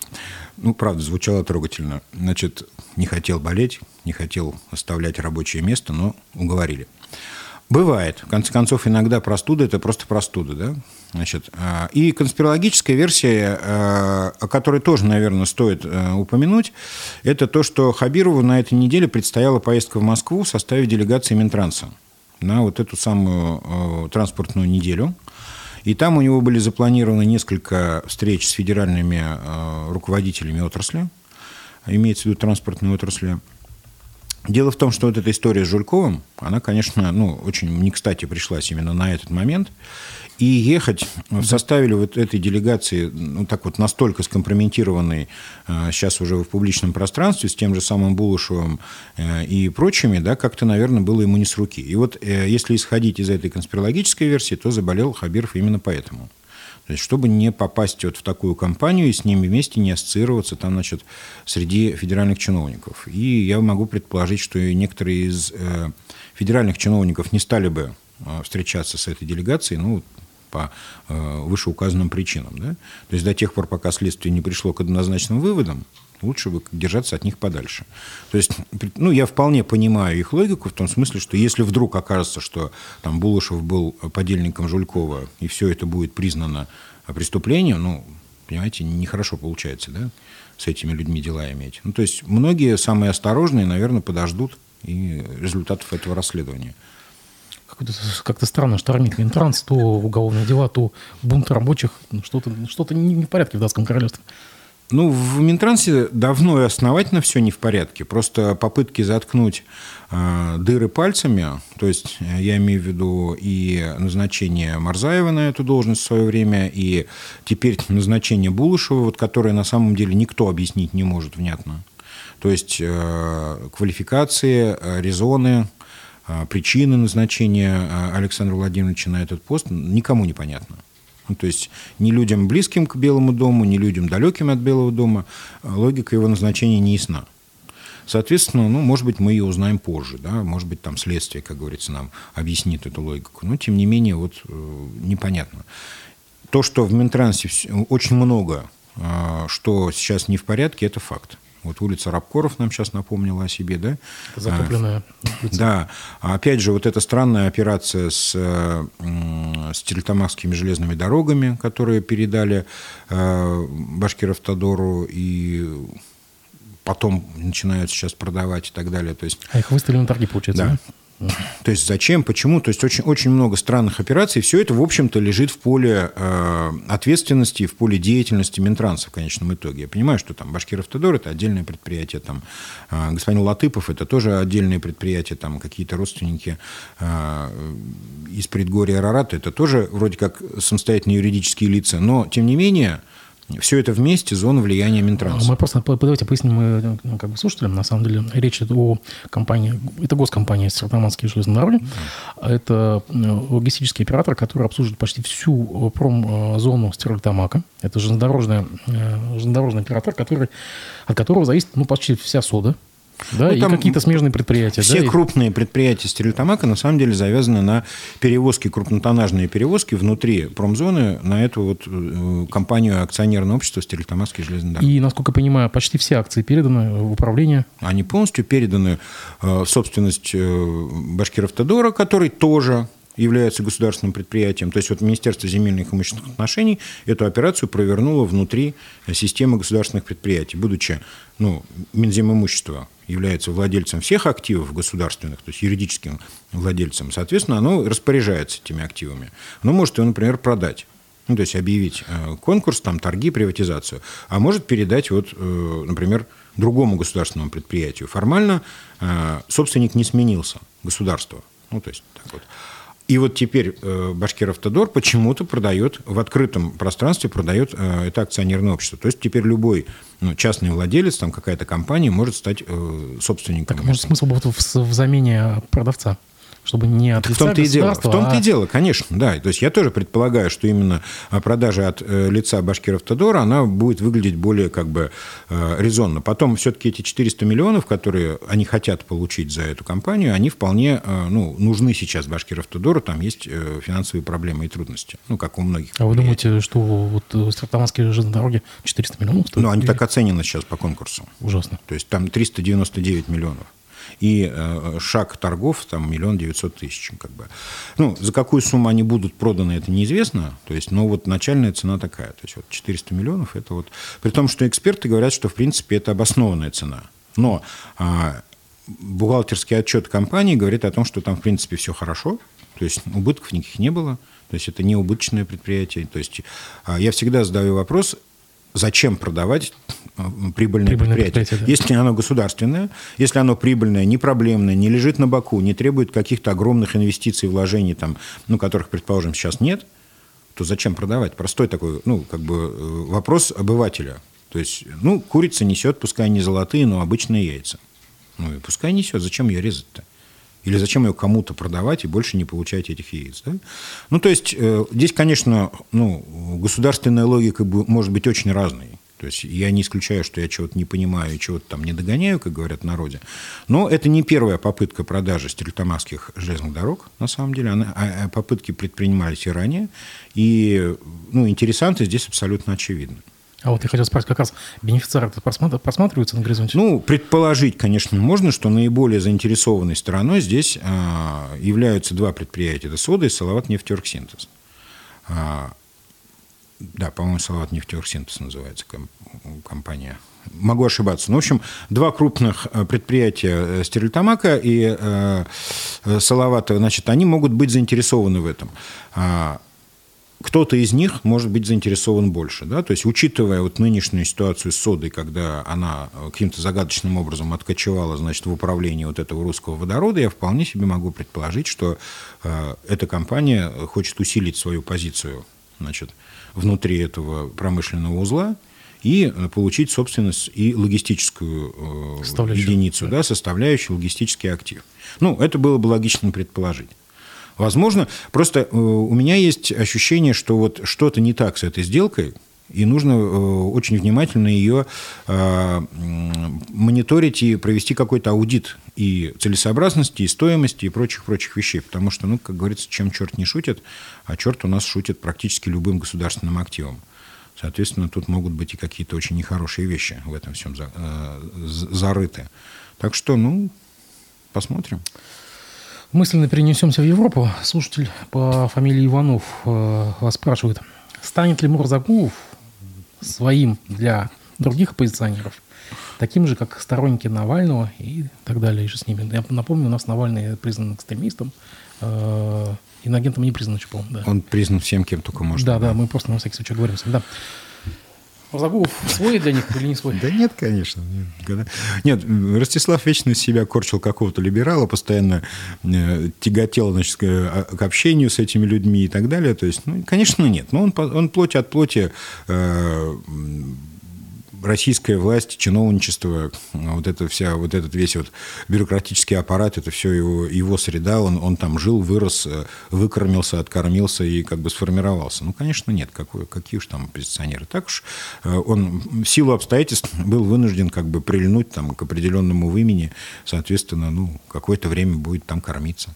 Ну, правда, звучало трогательно. Значит, не хотел болеть, не хотел оставлять рабочее место, но уговорили. Бывает. В конце концов, иногда простуда – это просто простуда. Да? Значит, а, и конспирологическая версия, а, о которой тоже, наверное, стоит а, упомянуть, это то, что Хабирову на этой неделе предстояла поездка в Москву в составе делегации Минтранса на вот эту самую транспортную неделю. И там у него были запланированы несколько встреч с федеральными руководителями отрасли, имеется в виду транспортной отрасли. Дело в том, что вот эта история с Жульковым, она, конечно, ну, очень не кстати пришлась именно на этот момент. И ехать в составе вот этой делегации, ну, так вот настолько скомпрометированной э, сейчас уже в публичном пространстве, с тем же самым Булышевым э, и прочими, да, как-то, наверное, было ему не с руки. И вот э, если исходить из этой конспирологической версии, то заболел Хабиров именно поэтому. То есть, чтобы не попасть вот в такую компанию и с ними вместе не ассоциироваться там, значит, среди федеральных чиновников. И я могу предположить, что и некоторые из э, федеральных чиновников не стали бы встречаться с этой делегацией, ну, по э, вышеуказанным причинам. Да? То есть до тех пор, пока следствие не пришло к однозначным выводам, лучше бы держаться от них подальше. То есть, ну, я вполне понимаю их логику в том смысле, что если вдруг окажется, что там Булышев был подельником Жулькова, и все это будет признано преступлением, ну, понимаете, нехорошо получается, да, с этими людьми дела иметь. Ну, то есть, многие самые осторожные, наверное, подождут и результатов этого расследования как-то, как странно штормит Минтранс, то уголовные дела, то бунт рабочих. Ну, что-то что не, не в порядке в датском королевстве. Ну, в Минтрансе давно и основательно все не в порядке. Просто попытки заткнуть э, дыры пальцами, то есть э, я имею в виду и назначение Марзаева на эту должность в свое время, и теперь назначение Булышева, вот, которое на самом деле никто объяснить не может внятно. То есть э, квалификации, э, резоны, причины назначения э, Александра Владимировича на этот пост никому не понятно. Ну, то есть ни людям близким к Белому дому, ни людям далеким от Белого дома а логика его назначения не ясна. Соответственно, ну, может быть, мы ее узнаем позже, да, может быть, там следствие, как говорится, нам объяснит эту логику. Но, тем не менее, вот э, непонятно. То, что в Минтрансе очень много, что сейчас не в порядке, это факт. Вот улица Рабкоров нам сейчас напомнила о себе, да? Закупленная. А, да. А опять же, вот эта странная операция с, с Тельтамакскими железными дорогами, которые передали э, Башкировтодору и потом начинают сейчас продавать и так далее. То есть, а их выставили на торги, получается, да? да? То есть зачем, почему? То есть очень, очень много странных операций. Все это, в общем-то, лежит в поле э, ответственности, в поле деятельности Минтранса в конечном итоге. Я понимаю, что там Башкиров-Тодор – это отдельное предприятие, там, э, господин Латыпов – это тоже отдельное предприятие, там какие-то родственники э, из предгорья Арарата – это тоже вроде как самостоятельные юридические лица. Но, тем не менее, все это вместе зона влияния Минтранса. Мы просто давайте поясним мы, ну, как бы слушателям. На самом деле речь идет о компании, это госкомпания Сертаманские железные дороги. Да. Это э, логистический оператор, который обслуживает почти всю промзону Стерлитамака. Это железнодорожный, э, железнодорожный оператор, который, от которого зависит ну, почти вся сода да, ну, и какие-то смежные предприятия. Все да, крупные предприятия Стерлитамака на самом деле завязаны на перевозки, крупнотоннажные перевозки внутри промзоны на эту вот э, компанию акционерного общества Стерлитамакские железные дороги. И, насколько я понимаю, почти все акции переданы в управление? Они полностью переданы э, в собственность э, Башкиров-Тодора, который тоже является государственным предприятием. То есть вот Министерство земельных и имущественных отношений эту операцию провернуло внутри системы государственных предприятий, будучи ну, Минземимущество является владельцем всех активов государственных, то есть юридическим владельцем, соответственно, оно распоряжается этими активами. Оно может его, например, продать. Ну, то есть объявить э, конкурс, там, торги, приватизацию. А может передать, вот, э, например, другому государственному предприятию. Формально э, собственник не сменился, государство. Ну, то есть так вот. И вот теперь э, Башкиравтодор почему-то продает в открытом пространстве продает э, это акционерное общество. То есть теперь любой ну, частный владелец, там какая-то компания может стать э, собственником. Так может смысл был в, в замене продавца? Чтобы не от в том-то и дело, в том-то а... и дело, конечно, да. То есть я тоже предполагаю, что именно а, продажа от э, лица Башкиров-Тодора, она будет выглядеть более как бы э, резонно. Потом все-таки эти 400 миллионов, которые они хотят получить за эту компанию, они вполне э, ну, нужны сейчас Башкиров-Тодору, там есть финансовые проблемы и трудности, ну, как у многих. А вы думаете, что вот Стартаманские железные дороги 400 миллионов стоят? Ну, они так оценены сейчас по конкурсу. Ужасно. То есть там 399 миллионов и э, шаг торгов там миллион девятьсот тысяч. Как бы. Ну, за какую сумму они будут проданы, это неизвестно, то есть, но вот начальная цена такая, то есть вот 400 миллионов, это вот, при том, что эксперты говорят, что в принципе это обоснованная цена, но а, бухгалтерский отчет компании говорит о том, что там в принципе все хорошо, то есть убытков никаких не было, то есть это не убыточное предприятие. То есть а, я всегда задаю вопрос, зачем продавать э, прибыльное, прибыльное предприятие. предприятие да. Если оно государственное, если оно прибыльное, не проблемное, не лежит на боку, не требует каких-то огромных инвестиций, вложений, там, ну, которых, предположим, сейчас нет, то зачем продавать? Простой такой, ну, как бы э, вопрос обывателя. То есть, ну, курица несет, пускай не золотые, но обычные яйца. Ну, и пускай несет, зачем ее резать-то? Или зачем ее кому-то продавать и больше не получать этих яиц? Да? Ну, то есть, э, здесь, конечно, ну, государственная логика может быть очень разной. То есть я не исключаю, что я чего-то не понимаю и чего-то там не догоняю, как говорят в народе. Но это не первая попытка продажи стерлитамакских железных дорог, на самом деле. Она, а, а попытки предпринимались и ранее. И ну, интересанты здесь абсолютно очевидны. А вот я хотел спросить, как раз бенефициары просматриваются на горизонте? Ну, предположить, конечно, можно, что наиболее заинтересованной стороной здесь а, являются два предприятия. Это Сода и Салават нефтеоргсинтез. А, да, по-моему, Салават нефтеоргсинтез называется компания. Могу ошибаться. Ну, в общем, два крупных э, предприятия э, Стерлитамака и э, Салавата, значит, они могут быть заинтересованы в этом. А, кто-то из них может быть заинтересован больше. Да? То есть, учитывая вот нынешнюю ситуацию с содой, когда она э, каким-то загадочным образом откочевала значит, в управлении вот этого русского водорода, я вполне себе могу предположить, что э, эта компания хочет усилить свою позицию значит, внутри этого промышленного узла и э, получить собственность и логистическую э, единицу, да. Да, составляющую логистический актив. Ну, это было бы логично предположить. Возможно, просто э, у меня есть ощущение, что вот что-то не так с этой сделкой, и нужно э, очень внимательно ее э, мониторить и провести какой-то аудит и целесообразности, и стоимости, и прочих-прочих вещей. Потому что, ну, как говорится, чем черт не шутит, а черт у нас шутит практически любым государственным активом. Соответственно, тут могут быть и какие-то очень нехорошие вещи в этом всем зарыты. Так что, ну, посмотрим. Мысленно перенесемся в Европу. Слушатель по фамилии Иванов э, вас спрашивает, станет ли Мурзагулов своим для других оппозиционеров, таким же, как сторонники Навального и так далее, и же с ними. Я напомню, у нас Навальный признан экстремистом, э, иноагентом не признан, по да. Он признан всем, кем только можно. Да, да, мы просто на всякий случай говорим. Да. Разлогов свой для них или не свой? Да нет, конечно. Нет, Ростислав вечно себя корчил какого-то либерала, постоянно э, тяготел значит, к общению с этими людьми и так далее. То есть, ну, конечно, нет. Но он, он плоть от плоти э, российская власть, чиновничество, вот это вся, вот этот весь вот бюрократический аппарат, это все его, его среда, он, он там жил, вырос, э, выкормился, откормился и как бы сформировался. Ну, конечно, нет, какой, какие уж там оппозиционеры. Так уж э, он в силу обстоятельств был вынужден как бы прильнуть там к определенному вымени, соответственно, ну, какое-то время будет там кормиться.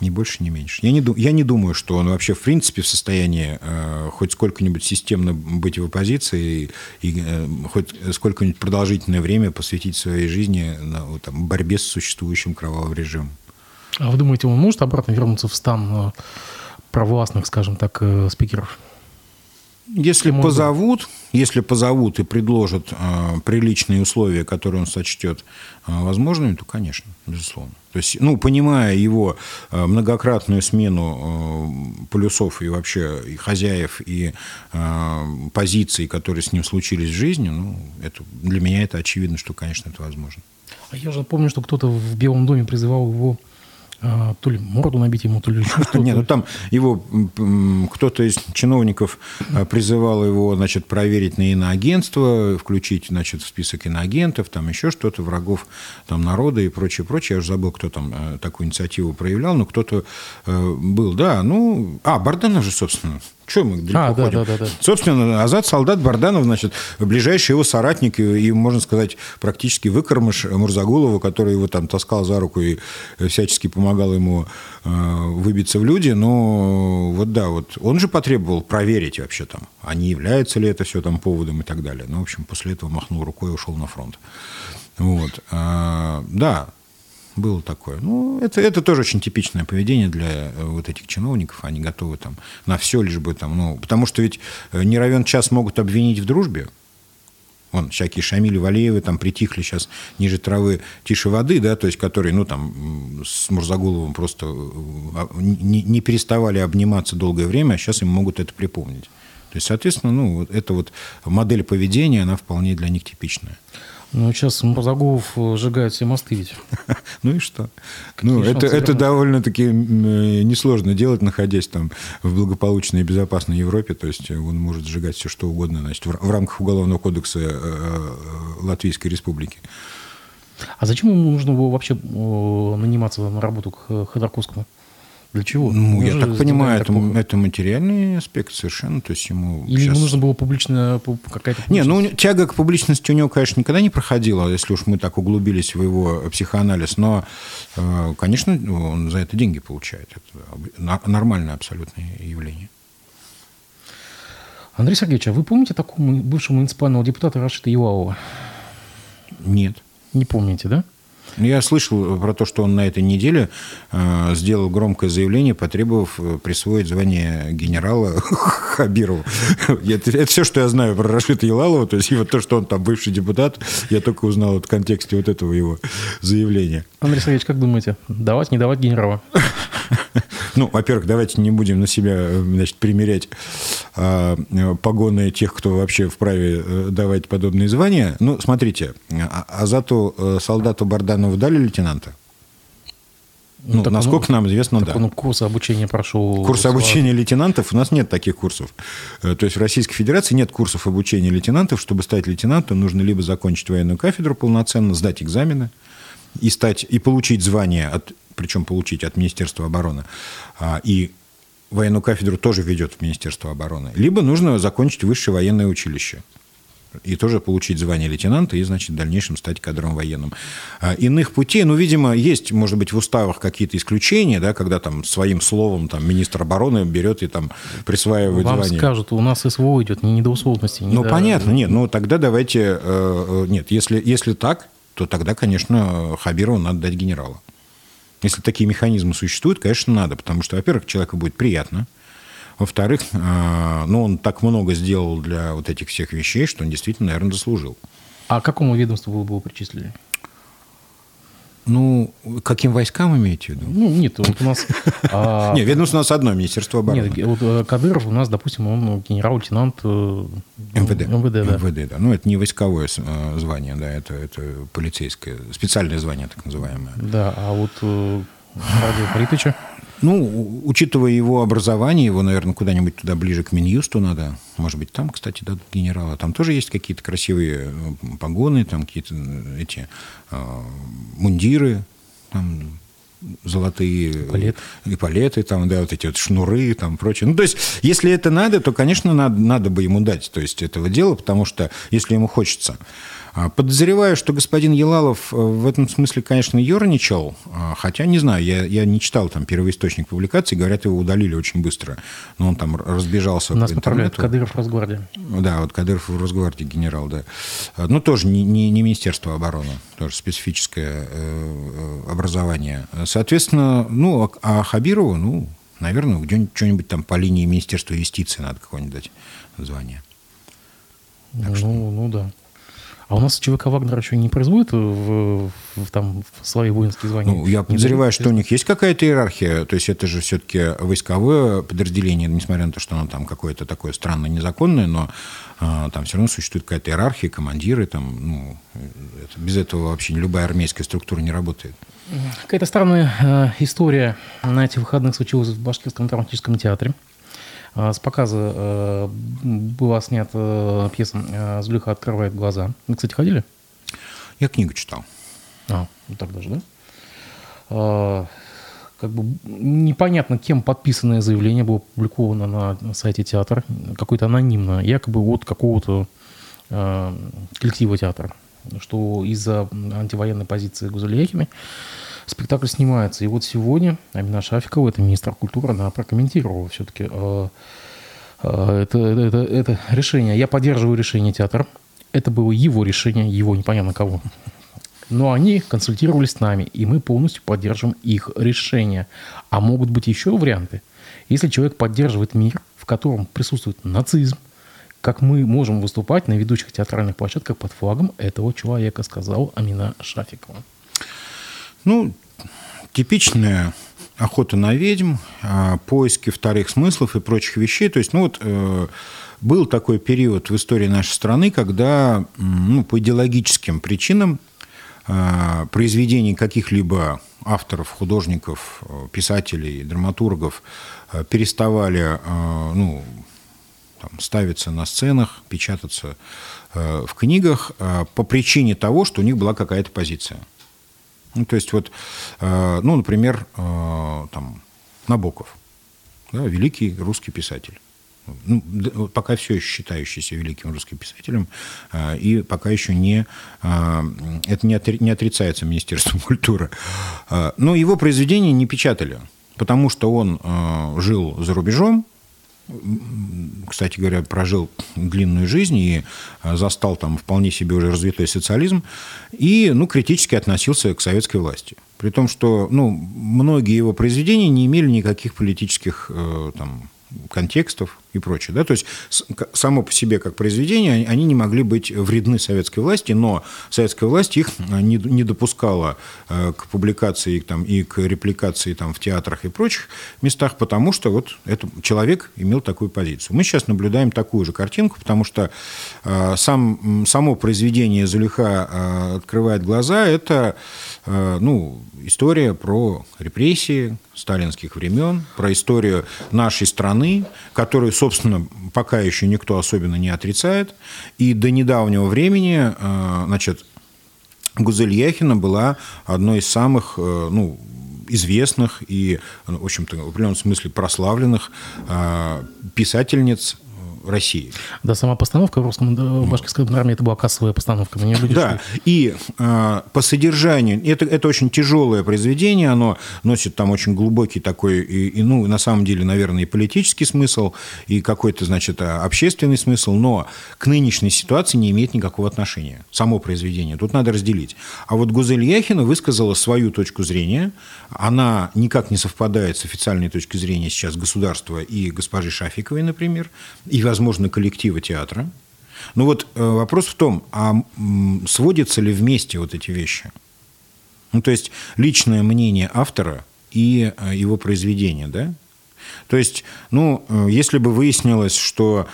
Ни больше, ни меньше. Я не, я не думаю, что он вообще в принципе в состоянии э, хоть сколько-нибудь системно быть в оппозиции и, и э, хоть сколько-нибудь продолжительное время посвятить своей жизни на, там, борьбе с существующим кровавым режимом. А вы думаете, он может обратно вернуться в стан э, провластных, скажем так, э, спикеров? Если позовут, если позовут и предложат э, приличные условия, которые он сочтет э, возможными, то, конечно, безусловно. То есть, ну, понимая его э, многократную смену э, полюсов и вообще и хозяев, и э, позиций, которые с ним случились в жизни, ну, это, для меня это очевидно, что, конечно, это возможно. А я же помню, что кто-то в Белом доме призывал его то ли морду набить ему, то ли еще что-то. Нет, ну там его кто-то из чиновников а, призывал его, значит, проверить на иноагентство, включить, значит, в список иноагентов, там еще что-то, врагов там народа и прочее, прочее. Я уже забыл, кто там а, такую инициативу проявлял, но кто-то был, да, ну... А, Барданов же, собственно, что мы далеко а, ходим? Да, да, да. Собственно, Азат Солдат Барданов, значит, ближайший его соратник и, и, можно сказать, практически выкормыш Мурзагулова, который его там таскал за руку и всячески помогал ему э, выбиться в люди. Но вот да, вот он же потребовал проверить вообще там, а не является ли это все там поводом и так далее. Ну, в общем, после этого махнул рукой и ушел на фронт. Вот. А, да, было такое. Ну, это, это тоже очень типичное поведение для э, вот этих чиновников. Они готовы там на все, лишь бы там, ну, потому что ведь э, не равен час могут обвинить в дружбе. Вон, всякие Шамили Валеевы там притихли сейчас ниже травы, тише воды, да, то есть которые, ну, там, с Мурзагуловым просто э, а, не, не переставали обниматься долгое время, а сейчас им могут это припомнить. То есть, соответственно, ну, вот эта вот модель поведения, она вполне для них типичная. Ну, сейчас Мурзагулов э, сжигает все мосты ведь. ну и что? ну, это, это довольно-таки э, несложно делать, находясь там в благополучной и безопасной Европе. То есть он может сжигать все, что угодно значит, в, в рамках Уголовного кодекса э, Латвийской Республики. А зачем ему нужно было вообще наниматься на работу к Ходорковскому? Для чего? Ну, я так понимаю, это, это материальный аспект совершенно. То есть ему Или сейчас... ему нужно было публично какая-то Не, ну тяга к публичности у него, конечно, никогда не проходила, если уж мы так углубились в его психоанализ. Но, э, конечно, он за это деньги получает. Это нормальное абсолютное явление. Андрей Сергеевич, а вы помните такого бывшего муниципального депутата Рашита Юлавова? Нет. Не помните, да? Я слышал про то, что он на этой неделе э, сделал громкое заявление, потребовав э, присвоить звание генерала Хабирову. Это, это все, что я знаю про Рашида Елалова. То есть и вот то, что он там бывший депутат, я только узнал вот в контексте вот этого его заявления. Андрей Сергеевич, как думаете, давать, не давать генерала? Ну, во-первых, давайте не будем на себя значит, примерять а, погоны тех, кто вообще вправе э, давать подобные звания. Ну, смотрите, а, Азату э, солдату Барданову дали лейтенанта? Ну, так насколько он, нам известно, так да. Он курс обучения прошел. Курс обучения лейтенантов у нас нет таких курсов. Э, то есть в Российской Федерации нет курсов обучения лейтенантов. Чтобы стать лейтенантом, нужно либо закончить военную кафедру полноценно, сдать экзамены и стать и получить звание от причем получить от Министерства обороны, а, и военную кафедру тоже ведет в Министерство обороны, либо нужно закончить высшее военное училище и тоже получить звание лейтенанта и, значит, в дальнейшем стать кадром военным. А иных путей, ну, видимо, есть, может быть, в уставах какие-то исключения, да, когда там своим словом там министр обороны берет и там присваивает Вам звание. скажут, у нас СВО идет не до условности. Не ну, до... понятно, нет, ну, тогда давайте, э, э, нет, если, если так, то тогда, конечно, Хабирову надо дать генерала. Если такие механизмы существуют, конечно, надо, потому что, во-первых, человеку будет приятно, во-вторых, э, ну, он так много сделал для вот этих всех вещей, что он действительно, наверное, заслужил. А какому ведомству вы бы его причислили? Ну, каким войскам имеете в виду? Ну, нет, вот у нас... А, нет, ведомство у нас одно, Министерство обороны. Нет, вот э, Кадыров у нас, допустим, он генерал-лейтенант э, МВД. МВД, да. МВД, да. Ну, это не войсковое э, звание, да, это, это полицейское, специальное звание, так называемое. Да, а вот Радио Паритыча? Ну, учитывая его образование, его, наверное, куда-нибудь туда ближе к Минюсту надо. Может быть, там, кстати, дадут генерала. Там тоже есть какие-то красивые э, погоны, там какие-то э, эти э, мундиры, там золотые Палет. эполеты, там, да, вот эти вот шнуры, там, прочее. Ну, то есть, если это надо, то, конечно, надо, надо бы ему дать, то есть, этого дела, потому что, если ему хочется. А, подозреваю, что господин Елалов э, в этом смысле, конечно, ерничал, а, хотя не знаю, я, я не читал там первоисточник публикации, говорят, его удалили очень быстро, но он там разбежался Нас по интернету. Кадыров в Росгвардии. Да, вот Кадыров в Росгвардии генерал, да. А, ну, тоже не, не, не Министерство обороны, тоже специфическое э, э образование. Соответственно, ну, а Хабирову, ну, Наверное, где-нибудь что-нибудь там по линии Министерства юстиции надо какое-нибудь дать название. Так ну, что... ну да. А у нас ЧВК Вагнер еще не производит в, в, там, в свои воинские звания? Ну, я подозреваю, что у них есть какая-то иерархия. То есть это же все-таки войсковое подразделение, несмотря на то, что оно там какое-то такое странно незаконное, но а, там все равно существует какая-то иерархия, командиры. Там, ну, это, без этого вообще любая армейская структура не работает. Какая-то странная э, история на этих выходных случилась в Башкирском драматическом театре. А, с показа э, была снята пьеса э, «Зулиха открывает глаза». Вы, кстати, ходили? Я книгу читал. А, ну так даже, да? А, как бы непонятно, кем подписанное заявление было опубликовано на сайте театра. Какое-то анонимное, якобы от какого-то э, коллектива театра. Что из-за антивоенной позиции Гузельяхина спектакль снимается. И вот сегодня Амина Шафикова, это министр культуры, она прокомментировала все-таки э, э, это, это, это решение. Я поддерживаю решение театра. Это было его решение, его непонятно кого. Но они консультировались с нами, и мы полностью поддерживаем их решение. А могут быть еще варианты. Если человек поддерживает мир, в котором присутствует нацизм, как мы можем выступать на ведущих театральных площадках под флагом этого человека, сказал Амина Шафикова. Ну, типичная охота на ведьм, а, поиски вторых смыслов и прочих вещей. То есть, ну вот, э, был такой период в истории нашей страны, когда ну, по идеологическим причинам а, произведений каких-либо авторов, художников, писателей, драматургов э, переставали ну, там, ставиться на сценах, печататься э, в книгах по причине того, что у них была какая-то позиция. Ну, то есть вот, э, ну, например, э, там, Набоков, да, великий русский писатель. Ну, пока все еще считающийся великим русским писателем, э, и пока еще не, это не отрицается Министерством культуры. Но его произведения не печатали, потому что он жил за рубежом, кстати говоря, прожил длинную жизнь и а, застал там вполне себе уже развитой социализм, и ну, критически относился к советской власти. При том, что ну, многие его произведения не имели никаких политических э, там, контекстов и прочее. Да? То есть само по себе как произведение они не могли быть вредны советской власти, но советская власть их э, не, не допускала э, к публикации там, и к репликации там, в театрах и прочих местах, потому что вот этот человек имел такую позицию. Мы сейчас наблюдаем такую же картинку, потому что э, сам, само произведение «Зулиха открывает глаза» – это ну, история про репрессии сталинских времен, про историю нашей страны, которую, собственно, пока еще никто особенно не отрицает. И до недавнего времени, э, значит, Гузель Яхина была одной из самых, э, ну, известных и, в общем-то, в определенном смысле прославленных э, писательниц России. Да, сама постановка в русском башкирской армии это была кассовая постановка. Не да, и э, по содержанию, это, это очень тяжелое произведение, оно носит там очень глубокий такой, и, и, ну, на самом деле, наверное, и политический смысл, и какой-то, значит, а, общественный смысл, но к нынешней ситуации не имеет никакого отношения. Само произведение. Тут надо разделить. А вот Гузель Яхина высказала свою точку зрения. Она никак не совпадает с официальной точкой зрения сейчас государства и госпожи Шафиковой, например, и, возможно, возможно, коллектива театра. Но вот э, вопрос в том, а сводятся ли вместе вот эти вещи? Ну, то есть личное мнение автора и э, его произведение, да? То есть, ну, э, если бы выяснилось, что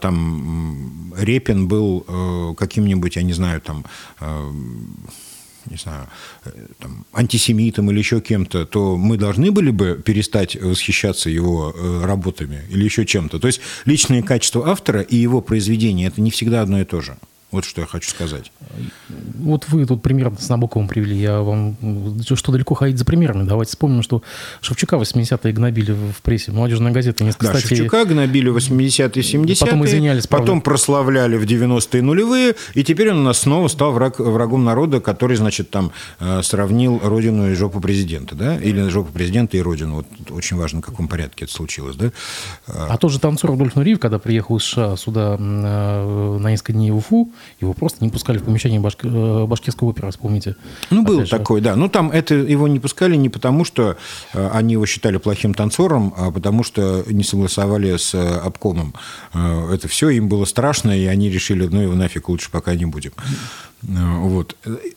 там Репин был каким-нибудь, я не знаю, там не знаю, э, там, антисемитом или еще кем-то, то мы должны были бы перестать восхищаться его э, работами или еще чем-то. То есть личные качества автора и его произведения – это не всегда одно и то же. Вот что я хочу сказать. Вот вы тут пример с Набоковым привели. Я вам... Что далеко ходить за примерами? Давайте вспомним, что Шевчука 80-е гнобили в прессе. Молодежная газета не Да, кстати, Шевчука гнобили в 80-е, 70-е. Потом извинялись. Правда. Потом прославляли в 90-е нулевые. И теперь он у нас снова стал враг, врагом народа, который, значит, там э, сравнил родину и жопу президента. Да? Или жопу президента и родину. Вот очень важно, в каком порядке это случилось. Да? А тот же танцор Адольф Нуриев, когда приехал из США сюда э, на несколько дней в Уфу, его просто не пускали в помещение башк... Э, башкирской оперы, вспомните. Ну, был такой, да. Ну, там это его не пускали не потому, что э, они его считали плохим танцором, а потому что не согласовали с обкомом. Это все им было страшно, и они решили, ну, его нафиг лучше пока не будем. Вот.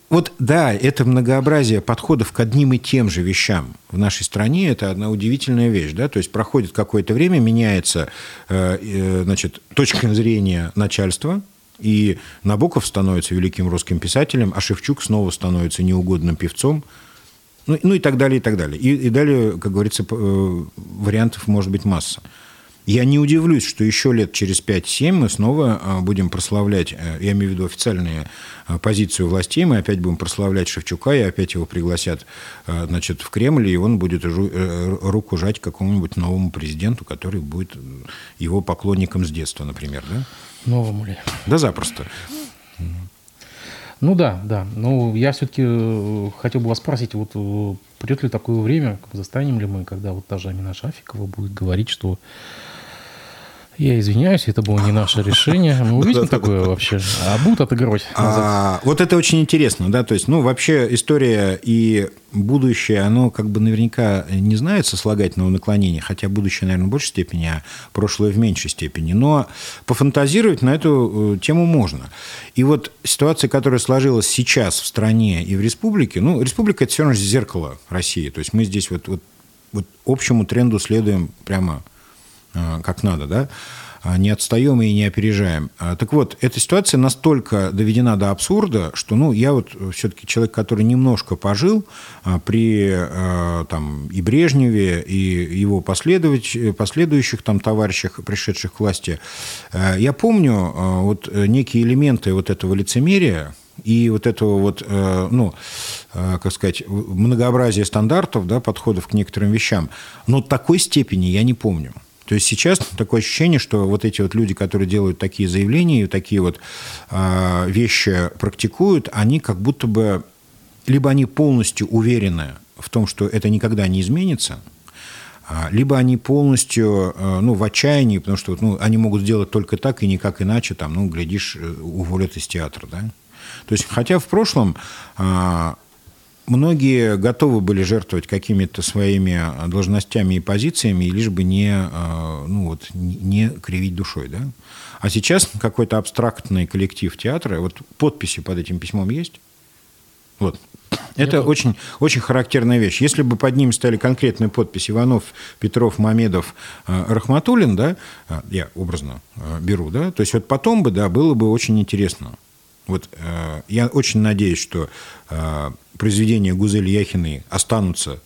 вот, да, это многообразие подходов к одним и тем же вещам в нашей стране – это одна удивительная вещь. Да? То есть проходит какое-то время, меняется значит, точка зрения начальства, и Набоков становится великим русским писателем, а Шевчук снова становится неугодным певцом, ну, ну и так далее, и так далее. И, и далее, как говорится, э, вариантов может быть масса. Я не удивлюсь, что еще лет через 5-7 мы снова э, будем прославлять, э, я имею в виду официальные позицию властей, мы опять будем прославлять Шевчука, и опять его пригласят значит, в Кремль, и он будет руку жать какому-нибудь новому президенту, который будет его поклонником с детства, например. Да? Новому ли? Да запросто. Ну да, да. Но я все-таки э, хотел бы вас спросить, вот э, придет ли такое время, застанем ли мы, когда вот та же Амина Шафикова будет говорить, что я извиняюсь, это было не наше решение. Мы увидим такое вообще? А будут отыгрывать? А, вот это очень интересно, да, то есть, ну, вообще история и будущее, оно как бы наверняка не знает сослагательного наклонения, хотя будущее, наверное, в большей степени, а прошлое в меньшей степени. Но пофантазировать на эту э, тему можно. И вот ситуация, которая сложилась сейчас в стране и в республике, ну, республика – это все равно зеркало России. То есть мы здесь вот, вот, вот общему тренду следуем прямо как надо, да, а не отстаем и не опережаем. А, так вот, эта ситуация настолько доведена до абсурда, что, ну, я вот все-таки человек, который немножко пожил а, при э, там, и Брежневе, и его последующих там товарищах, пришедших к власти, э, я помню вот некие элементы вот этого лицемерия, и вот этого вот, ну, как сказать, многообразия стандартов, да, подходов к некоторым вещам, но такой степени я не помню. То есть сейчас такое ощущение, что вот эти вот люди, которые делают такие заявления и такие вот э, вещи практикуют, они как будто бы либо они полностью уверены в том, что это никогда не изменится, а, либо они полностью ну, в отчаянии, потому что ну, они могут сделать только так и никак иначе, там, ну, глядишь, э, уволят из театра. Да? То есть, хотя в прошлом а, многие готовы были жертвовать какими-то своими а, должностями и позициями, лишь бы не, а, ну вот, не кривить душой. Да? А сейчас какой-то абстрактный коллектив театра, вот подписи под этим письмом есть? Вот. Это очень, очень характерная вещь. Если бы под ним стояли конкретные подписи Иванов, Петров, Мамедов, а, Рахматуллин, да, я образно беру, да, то есть вот потом бы, да, было бы очень интересно. Вот э, я очень надеюсь, что э, произведения Гузели Яхиной останутся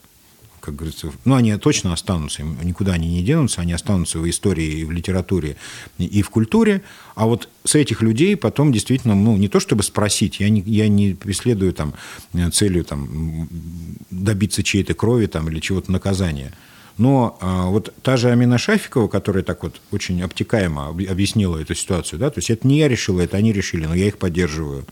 как говорится, ну, они точно останутся, никуда они не денутся, они останутся в истории, и в литературе, и в культуре. А вот с этих людей потом действительно, ну, не то чтобы спросить, я не, я не преследую там целью там, добиться чьей-то крови там, или чего-то наказания. Но а, вот та же Амина Шафикова, которая так вот очень обтекаемо объяснила эту ситуацию, да, то есть это не я решила, это они решили, но я их поддерживаю.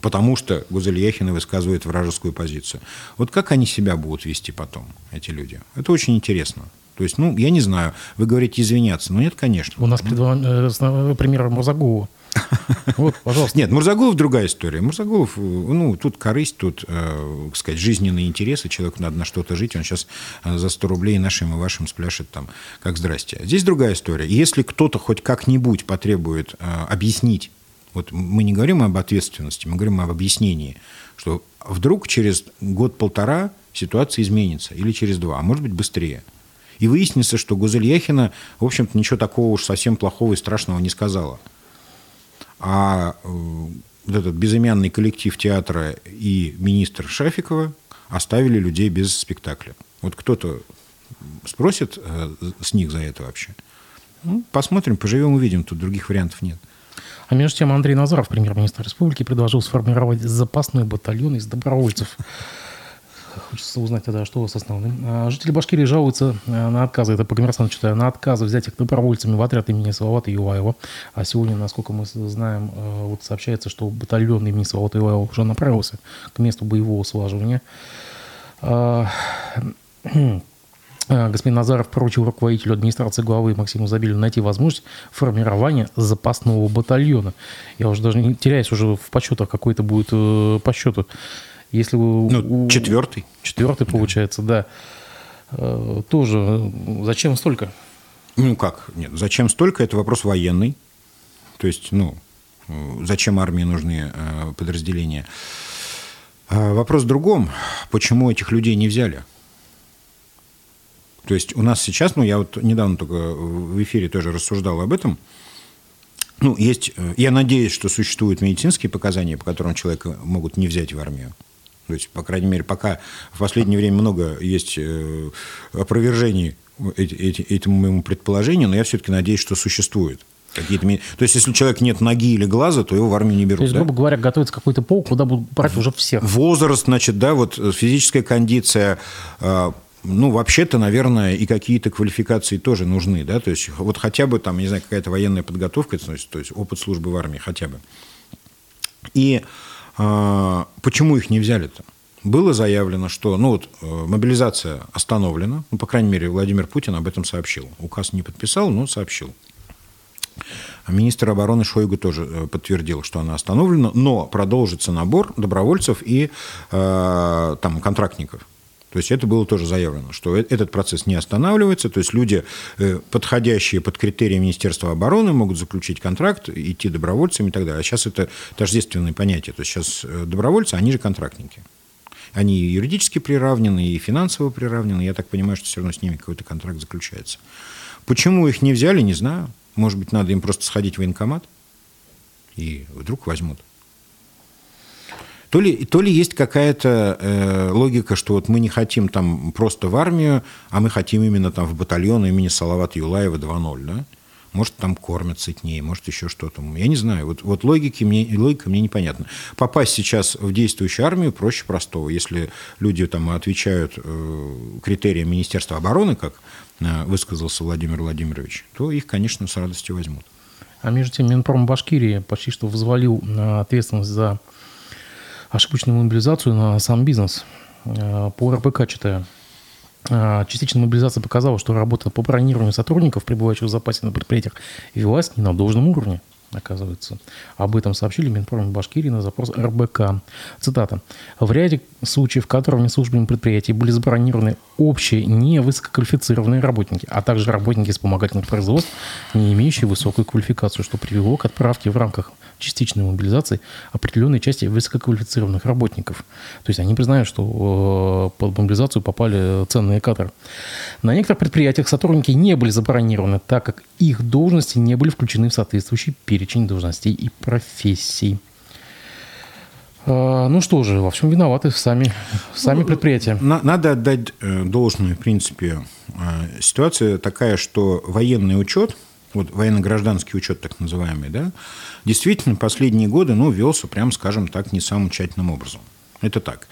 Потому что Гузель Яхина высказывает вражескую позицию. Вот как они себя будут вести потом, эти люди? Это очень интересно. То есть, ну, я не знаю, вы говорите извиняться. Ну, нет, конечно. У нас ну, пример Мурзагулова. Вот, пожалуйста. Нет, Мурзагулов другая история. Мурзагулов, ну, тут корысть, тут, э, сказать, жизненные интересы. Человеку надо на что-то жить. Он сейчас э, за 100 рублей нашим и вашим спляшет там, как здрасте. Здесь другая история. Если кто-то хоть как-нибудь потребует э, объяснить, вот мы не говорим об ответственности, мы говорим об объяснении, что вдруг через год-полтора ситуация изменится, или через два, а может быть быстрее. И выяснится, что Гузель Яхина, в общем-то, ничего такого уж совсем плохого и страшного не сказала. А э, вот этот безымянный коллектив театра и министр Шафикова оставили людей без спектакля. Вот кто-то спросит э, с них за это вообще. Ну, посмотрим, поживем, увидим. Тут других вариантов нет. А между тем Андрей Назаров, премьер-министр республики, предложил сформировать запасной батальон из добровольцев Хочется узнать тогда, что у вас основным. А, жители Башкирии жалуются э, на отказы, это по коммерсанту читаю, на отказы взять их добровольцами в отряд имени Салавата Юлаева. А сегодня, насколько мы знаем, э, вот сообщается, что батальон имени Салавата Юлаева уже направился к месту боевого слаживания. А, э, господин Назаров поручил руководителю администрации главы Максиму Забилю найти возможность формирования запасного батальона. Я уже даже не теряюсь уже в подсчетах, какой это будет по счету. Если вы, ну, четвертый. Четвертый, получается, да. да. Э, тоже зачем столько? Ну как? Нет, зачем столько? Это вопрос военный. То есть, ну, зачем армии нужны подразделения? А вопрос в другом. Почему этих людей не взяли? То есть у нас сейчас, ну я вот недавно только в эфире тоже рассуждал об этом, ну, есть, э, я надеюсь, что существуют медицинские показания, по которым человека могут не взять в армию. То есть, по крайней мере, пока в последнее время много есть э, опровержений этому моему предположению, но я все-таки надеюсь, что существует. Какие-то... То есть, если у человека нет ноги или глаза, то его в армию не берут. То есть, да? грубо говоря, готовится какой-то полк, куда будут брать уже всех. Возраст, значит, да, вот физическая кондиция, э, ну, вообще-то, наверное, и какие-то квалификации тоже нужны, да, то есть вот хотя бы там, не знаю, какая-то военная подготовка, то есть, то есть опыт службы в армии хотя бы. И э, почему их не взяли-то? Было заявлено, что ну, вот, э, мобилизация остановлена, ну, по крайней мере, Владимир Путин об этом сообщил. Указ не подписал, но сообщил. Министр обороны Шойгу тоже э, подтвердил, что она остановлена, но продолжится набор добровольцев и э, там, контрактников. То есть это было тоже заявлено, что э, этот процесс не останавливается, то есть люди, э, подходящие под критерии Министерства обороны, могут заключить контракт, идти добровольцами и так далее. А сейчас это тождественное понятие. То есть сейчас э, добровольцы, они же контрактники. Они юридически приравнены, и финансово приравнены. Я так понимаю, что все равно с ними какой-то контракт заключается. Почему их не взяли, не знаю. Может быть, надо им просто сходить в военкомат, и вдруг возьмут. То ли, то ли есть какая-то э, логика, что вот мы не хотим там просто в армию, а мы хотим именно там в батальон имени Салавата Юлаева 2.0, да? Может, там кормят сытнее, может, еще что-то. Я не знаю. Вот, вот логики мне, логика мне непонятна. Попасть сейчас в действующую армию проще простого. Если люди там отвечают э, критериям Министерства обороны, как э, высказался Владимир Владимирович, то их, конечно, с радостью возьмут. А между тем Минпром Башкирии почти что взвалил ответственность за ошибочную мобилизацию на сам бизнес. Э, по РПК читаю. Э, частичная мобилизация показала, что работа по бронированию сотрудников, пребывающих в запасе на предприятиях, велась не на должном уровне оказывается. Об этом сообщили Минпром Башкирии на запрос РБК. Цитата. В ряде случаев, которых службами предприятий были забронированы общие невысококвалифицированные работники, а также работники вспомогательных производств, не имеющие высокую квалификацию, что привело к отправке в рамках частичной мобилизации определенной части высококвалифицированных работников. То есть они признают, что э, под мобилизацию попали ценные кадры. На некоторых предприятиях сотрудники не были забронированы, так как их должности не были включены в соответствующий перечень должностей и профессий. Э, ну что же, во всем виноваты сами, сами ну, предприятия. Надо отдать э, должное, в принципе. Ситуация такая, что военный учет, вот военно-гражданский учет так называемый, да, действительно последние годы, ну, велся, прям скажем так, не самым тщательным образом. Это так.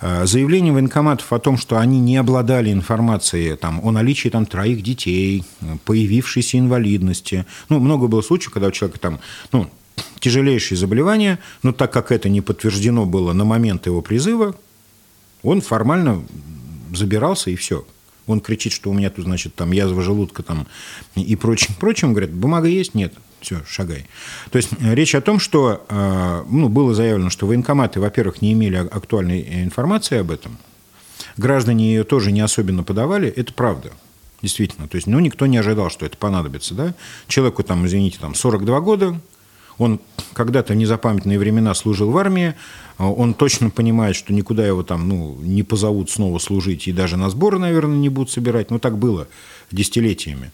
А, заявление военкоматов о том, что они не обладали информацией там, о наличии там, троих детей, появившейся инвалидности. Ну, много было случаев, когда у человека там, ну, тяжелейшие заболевания, но так как это не подтверждено было на момент его призыва, он формально забирался и все. Он кричит, что у меня тут, значит, там язва желудка там, и прочим, прочим. Говорят, бумага есть? Нет все, шагай. То есть э, речь о том, что э, ну, было заявлено, что военкоматы, во-первых, не имели актуальной информации об этом, граждане ее тоже не особенно подавали, это правда. Действительно. То есть, ну, никто не ожидал, что это понадобится. Да? Человеку, там, извините, там, 42 года, он когда-то в незапамятные времена служил в армии, э, он точно понимает, что никуда его там ну, не позовут снова служить, и даже на сборы, наверное, не будут собирать. Ну, так было десятилетиями.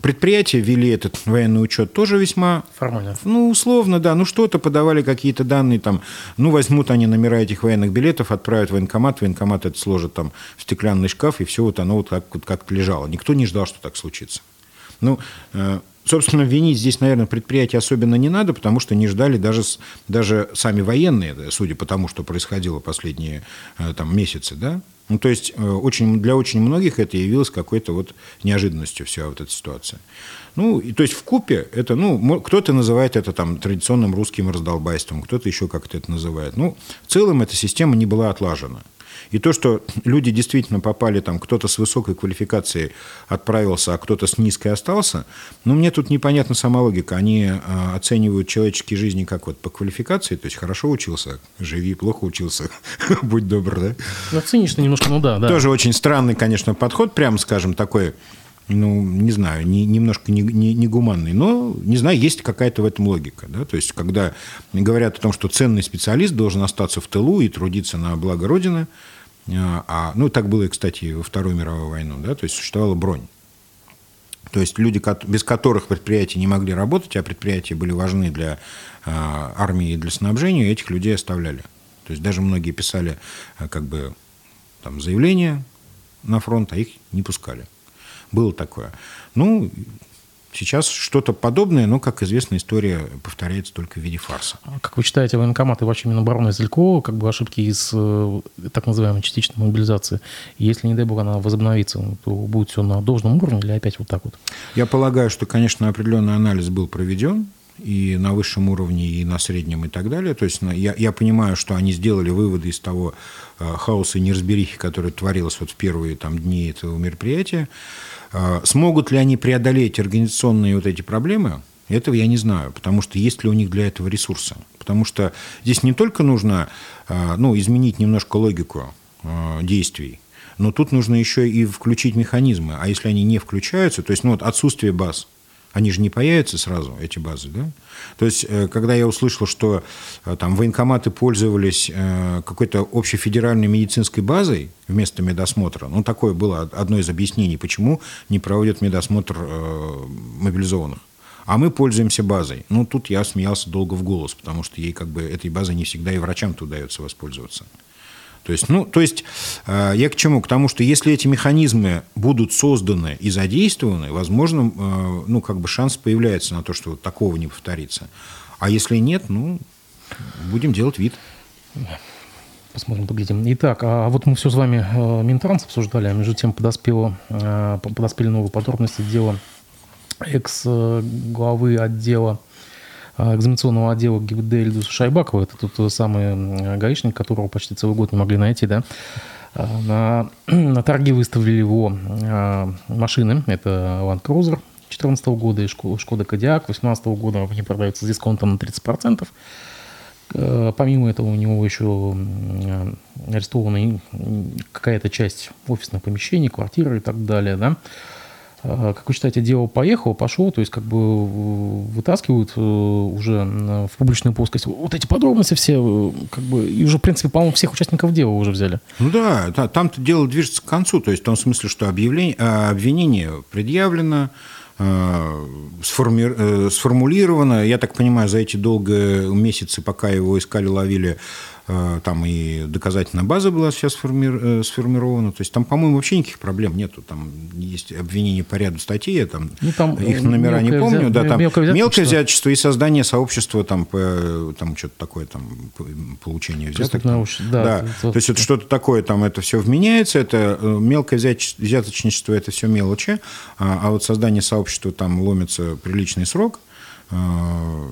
Предприятия вели этот военный учет тоже весьма... Формально. Ну, условно, да. Ну, что-то подавали какие-то данные там. Ну, возьмут они номера этих военных билетов, отправят в военкомат, военкомат это сложит там в стеклянный шкаф, и все вот оно вот как, вот как лежало. Никто не ждал, что так случится. Ну, э, собственно, винить здесь, наверное, предприятия особенно не надо, потому что не ждали даже, даже сами военные, судя по тому, что происходило последние э, там, месяцы, да. Ну, то есть э, очень, для очень многих это явилось какой-то вот неожиданностью вся вот эта ситуация. Ну, и, то есть в купе это, ну, кто-то называет это там традиционным русским раздолбайством, кто-то еще как-то это называет. Ну, в целом эта система не была отлажена. И то, что люди действительно попали там, кто-то с высокой квалификацией отправился, а кто-то с низкой остался, ну, мне тут непонятна сама логика. Они э, оценивают человеческие жизни как вот по квалификации, то есть хорошо учился, живи, плохо учился, будь добр, да? Ну, цинично немножко, ну да, да. Тоже очень странный, конечно, подход, прямо скажем, такой ну, не знаю, не, немножко негуманный, не, не но, не знаю, есть какая-то в этом логика. Да? То есть, когда говорят о том, что ценный специалист должен остаться в тылу и трудиться на благо Родины, а, а ну, так было, кстати, во Вторую мировую войну, да, то есть существовала бронь. То есть люди, без которых предприятия не могли работать, а предприятия были важны для а, армии и для снабжения, этих людей оставляли. То есть даже многие писали а, как бы там заявления на фронт, а их не пускали. Было такое. Ну, Сейчас что-то подобное, но, как известно, история повторяется только в виде фарса. А как вы считаете, военкоматы вообще Минобороны Зелькова, как бы ошибки из э, так называемой частичной мобилизации, если, не дай бог, она возобновится, то будет все на должном уровне или опять вот так вот? Я полагаю, что, конечно, определенный анализ был проведен, и на высшем уровне, и на среднем, и так далее. То есть я, я понимаю, что они сделали выводы из того э, хаоса и неразберихи, который творилось вот в первые там, дни этого мероприятия. Э, смогут ли они преодолеть организационные вот эти проблемы? Этого я не знаю, потому что есть ли у них для этого ресурсы. Потому что здесь не только нужно э, ну, изменить немножко логику э, действий, но тут нужно еще и включить механизмы. А если они не включаются, то есть ну, вот отсутствие баз – они же не появятся сразу, эти базы, да? То есть, э, когда я услышал, что э, там военкоматы пользовались э, какой-то общефедеральной медицинской базой вместо медосмотра, ну, такое было одно из объяснений, почему не проводят медосмотр мобилизованных. А мы пользуемся базой. Ну, тут я смеялся долго в голос, потому что ей как бы этой базой не всегда и врачам-то удается воспользоваться. То есть, ну, то есть э, я к чему? К тому, что если эти механизмы будут созданы и задействованы, возможно, э, ну, как бы шанс появляется на то, что вот такого не повторится. А если нет, ну, будем делать вид. Посмотрим, поглядим. Итак, а вот мы все с вами э, Минтранс обсуждали, а между тем подоспело, подоспели новые подробности дела экс-главы отдела а, экзаменационного отдела ГИБДД Ильдуса Шайбакова, это тот самый гаишник, которого почти целый год не могли найти, да, а, на, на торги выставили его а, машины, это Land Cruiser 2014 года и Шкода Кодиак 2018 года, они продаются с дисконтом на 30%. Помимо этого у него еще арестована какая-то часть офисных помещений, квартиры и так далее, да. А, как вы считаете, дело поехало, пошло, то есть как бы вытаскивают э, уже в публичную плоскость вот эти подробности все, э, как бы, и уже, в принципе, по-моему, всех участников дела уже взяли. Ну да, там-то дело движется к концу, то есть в том смысле, что объявление, а, обвинение предъявлено, а, сформулировано. Я так понимаю, за эти долгие месяцы, пока его искали, ловили, Э, там и доказательная база была сейчас э, сформирована. То есть там, по-моему, вообще никаких проблем нету. Там есть обвинения по ряду статей, я там, ну, там их номера не помню. Взят, да, там мелкое взяточество. мелкое взяточество и создание сообщества, там, по, там что-то такое, там, получение взяток. Там. Да, да. То есть это что-то такое, там это все вменяется, это э, мелкое взяточничество, это все мелочи, а, а вот создание сообщества, там ломится приличный срок, Э,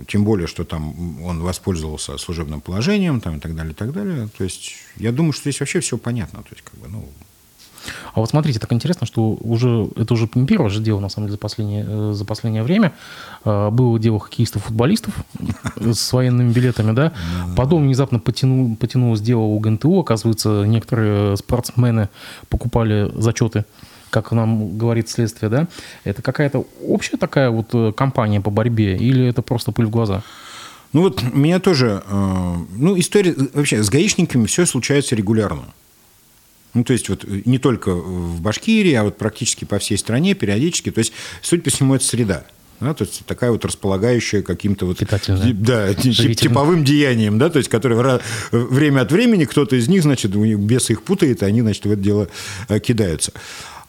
тем более, что там он воспользовался служебным положением там, и так далее, и так далее. То есть я думаю, что здесь вообще все понятно. То есть, как бы, ну, а вот смотрите, так интересно, что уже это уже не первое же дело, на самом деле, за последнее, э, за последнее время. Э, было дело хоккеистов-футболистов с военными билетами, да. Потом внезапно потянул, потянулось дело у ГНТУ. Оказывается, некоторые спортсмены покупали зачеты как нам говорит следствие, да, это какая-то общая такая вот э, кампания по борьбе или это просто пыль в глаза? Ну вот меня тоже, э, ну история, вообще с гаишниками все случается регулярно. Ну, то есть вот не только в Башкирии, а вот практически по всей стране периодически. То есть, суть по всему, это среда. Да, то есть такая вот располагающая каким-то вот да, типовым деянием, да, то есть которые время от времени кто-то из них, значит, у них бес их путает, и они, значит, в это дело э, кидаются.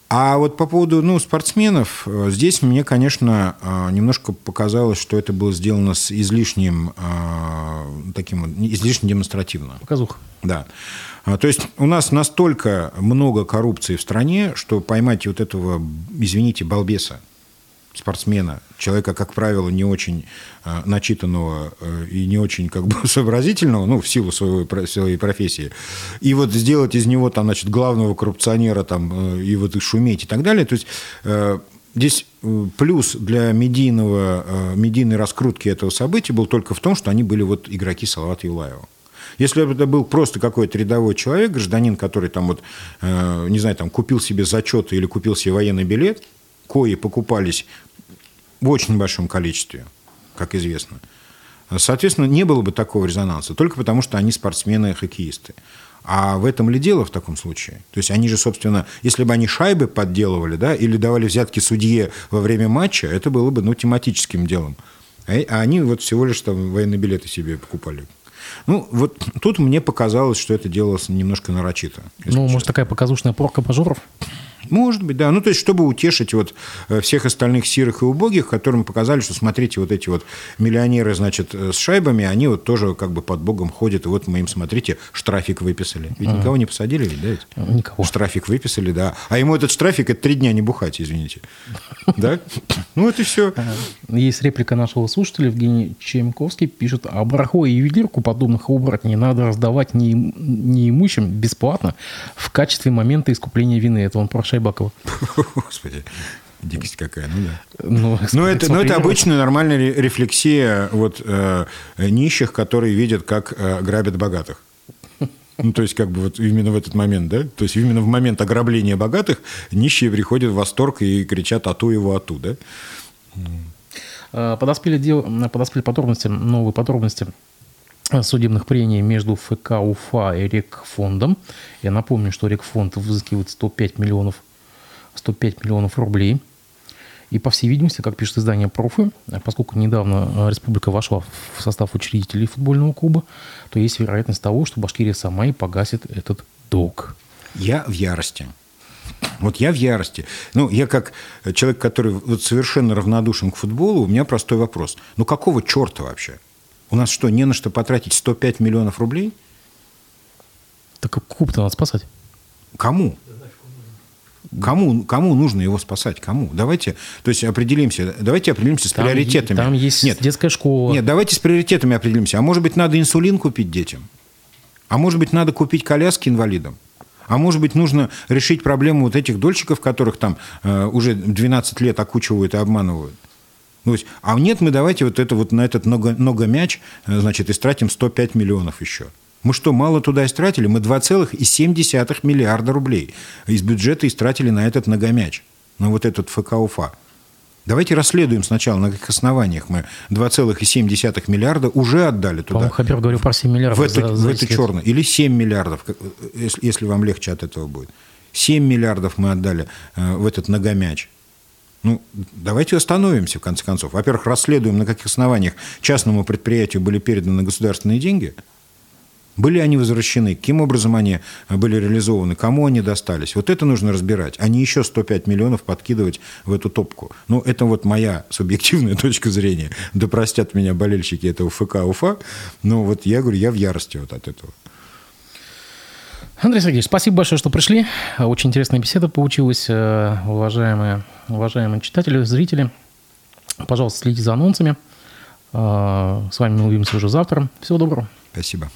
А вот по поводу ну, спортсменов, э, здесь мне, конечно, э, немножко показалось, что это было сделано с излишним э, таким излишне демонстративно. Показуха. Да. А, то есть у нас настолько много коррупции в стране, что поймать вот этого, извините, балбеса, спортсмена, человека, как правило, не очень э, начитанного э, и не очень как бы сообразительного, ну, в силу своей, своей профессии, и вот сделать из него там, значит, главного коррупционера там, э, и вот и шуметь и так далее, то есть э, здесь э, плюс для медийного, э, медийной раскрутки этого события был только в том, что они были вот игроки Салавата Юлаева. Если бы это был просто какой-то рядовой человек, гражданин, который там вот, э, не знаю, там купил себе зачет или купил себе военный билет, кои покупались в очень большом количестве, как известно, соответственно, не было бы такого резонанса, только потому что они спортсмены и хоккеисты. А в этом ли дело в таком случае? То есть они же, собственно, если бы они шайбы подделывали, да, или давали взятки судье во время матча, это было бы, ну, тематическим делом. А, а они вот всего лишь там военные билеты себе покупали. Ну, вот тут мне показалось, что это делалось немножко нарочито. Ну, честно. может, такая показушная порка пожоров? Может быть, да. Ну, то есть, чтобы утешить вот э, всех остальных сирых и убогих, которым показали, что, смотрите, вот эти вот миллионеры, значит, э, с шайбами, они вот тоже как бы под Богом ходят, и вот мы им, смотрите, штрафик выписали. Ведь никого не посадили, ведь, да? Ведь? Никого. Штрафик выписали, да. А ему этот штрафик – это три дня не бухать, извините. Да? Ну, это все. Есть реплика нашего слушателя, Евгений Чемковский, пишет, а барахло и ювелирку подобных оборотней надо раздавать неимущим бесплатно в качестве момента искупления вины. Это он про Шайбакова. Господи. Дикость какая, ну да. Ну, но это, но это обычная нормальная рефлексия вот, э, нищих, которые видят, как э, грабят богатых. Ну, то есть, как бы вот именно в этот момент, да? То есть, именно в момент ограбления богатых нищие приходят в восторг и кричат «ату его, ату», да? Э, подоспели, дел, подоспели подробности, новые подробности судебных прений между ФК УФА и Рекфондом. Я напомню, что Рекфонд взыскивает 105 миллионов, 105 миллионов рублей. И, по всей видимости, как пишет издание «Профы», поскольку недавно республика вошла в состав учредителей футбольного клуба, то есть вероятность того, что Башкирия сама и погасит этот долг. Я в ярости. Вот я в ярости. Ну, я как человек, который вот совершенно равнодушен к футболу, у меня простой вопрос. Ну, какого черта вообще? У нас что, не на что потратить 105 миллионов рублей? Так клуб-то надо спасать. Кому? Кому, кому нужно его спасать? Кому? Давайте, то есть определимся, давайте определимся с там приоритетами. Там есть нет, детская школа. Нет, давайте с приоритетами определимся. А может быть, надо инсулин купить детям? А может быть, надо купить коляски инвалидам? А может быть, нужно решить проблему вот этих дольщиков, которых там э, уже 12 лет окучивают и обманывают? Ну, есть, а нет, мы давайте вот это вот на этот много, много мяч, э, значит, истратим 105 миллионов еще. Мы что, мало туда истратили? Мы 2,7 миллиарда рублей из бюджета истратили на этот многомяч, на вот этот ФК УФА. Давайте расследуем сначала, на каких основаниях мы 2,7 миллиарда уже отдали туда. По-моему, Хабер говорил про 7 миллиардов. В эту, за, за в эту черную. Или 7 миллиардов, если, если вам легче от этого будет. 7 миллиардов мы отдали э, в этот многомяч. Ну, давайте остановимся, в конце концов. Во-первых, расследуем, на каких основаниях частному предприятию были переданы государственные деньги. Были они возвращены? Каким образом они были реализованы? Кому они достались? Вот это нужно разбирать, а не еще 105 миллионов подкидывать в эту топку. Ну, это вот моя субъективная точка зрения. Да простят меня болельщики этого ФК УФА, но вот я говорю, я в ярости вот от этого. Андрей Сергеевич, спасибо большое, что пришли. Очень интересная беседа получилась, э, уважаемые, уважаемые читатели, зрители. Пожалуйста, следите за анонсами. Э, с вами мы увидимся уже завтра. Всего доброго. Спасибо.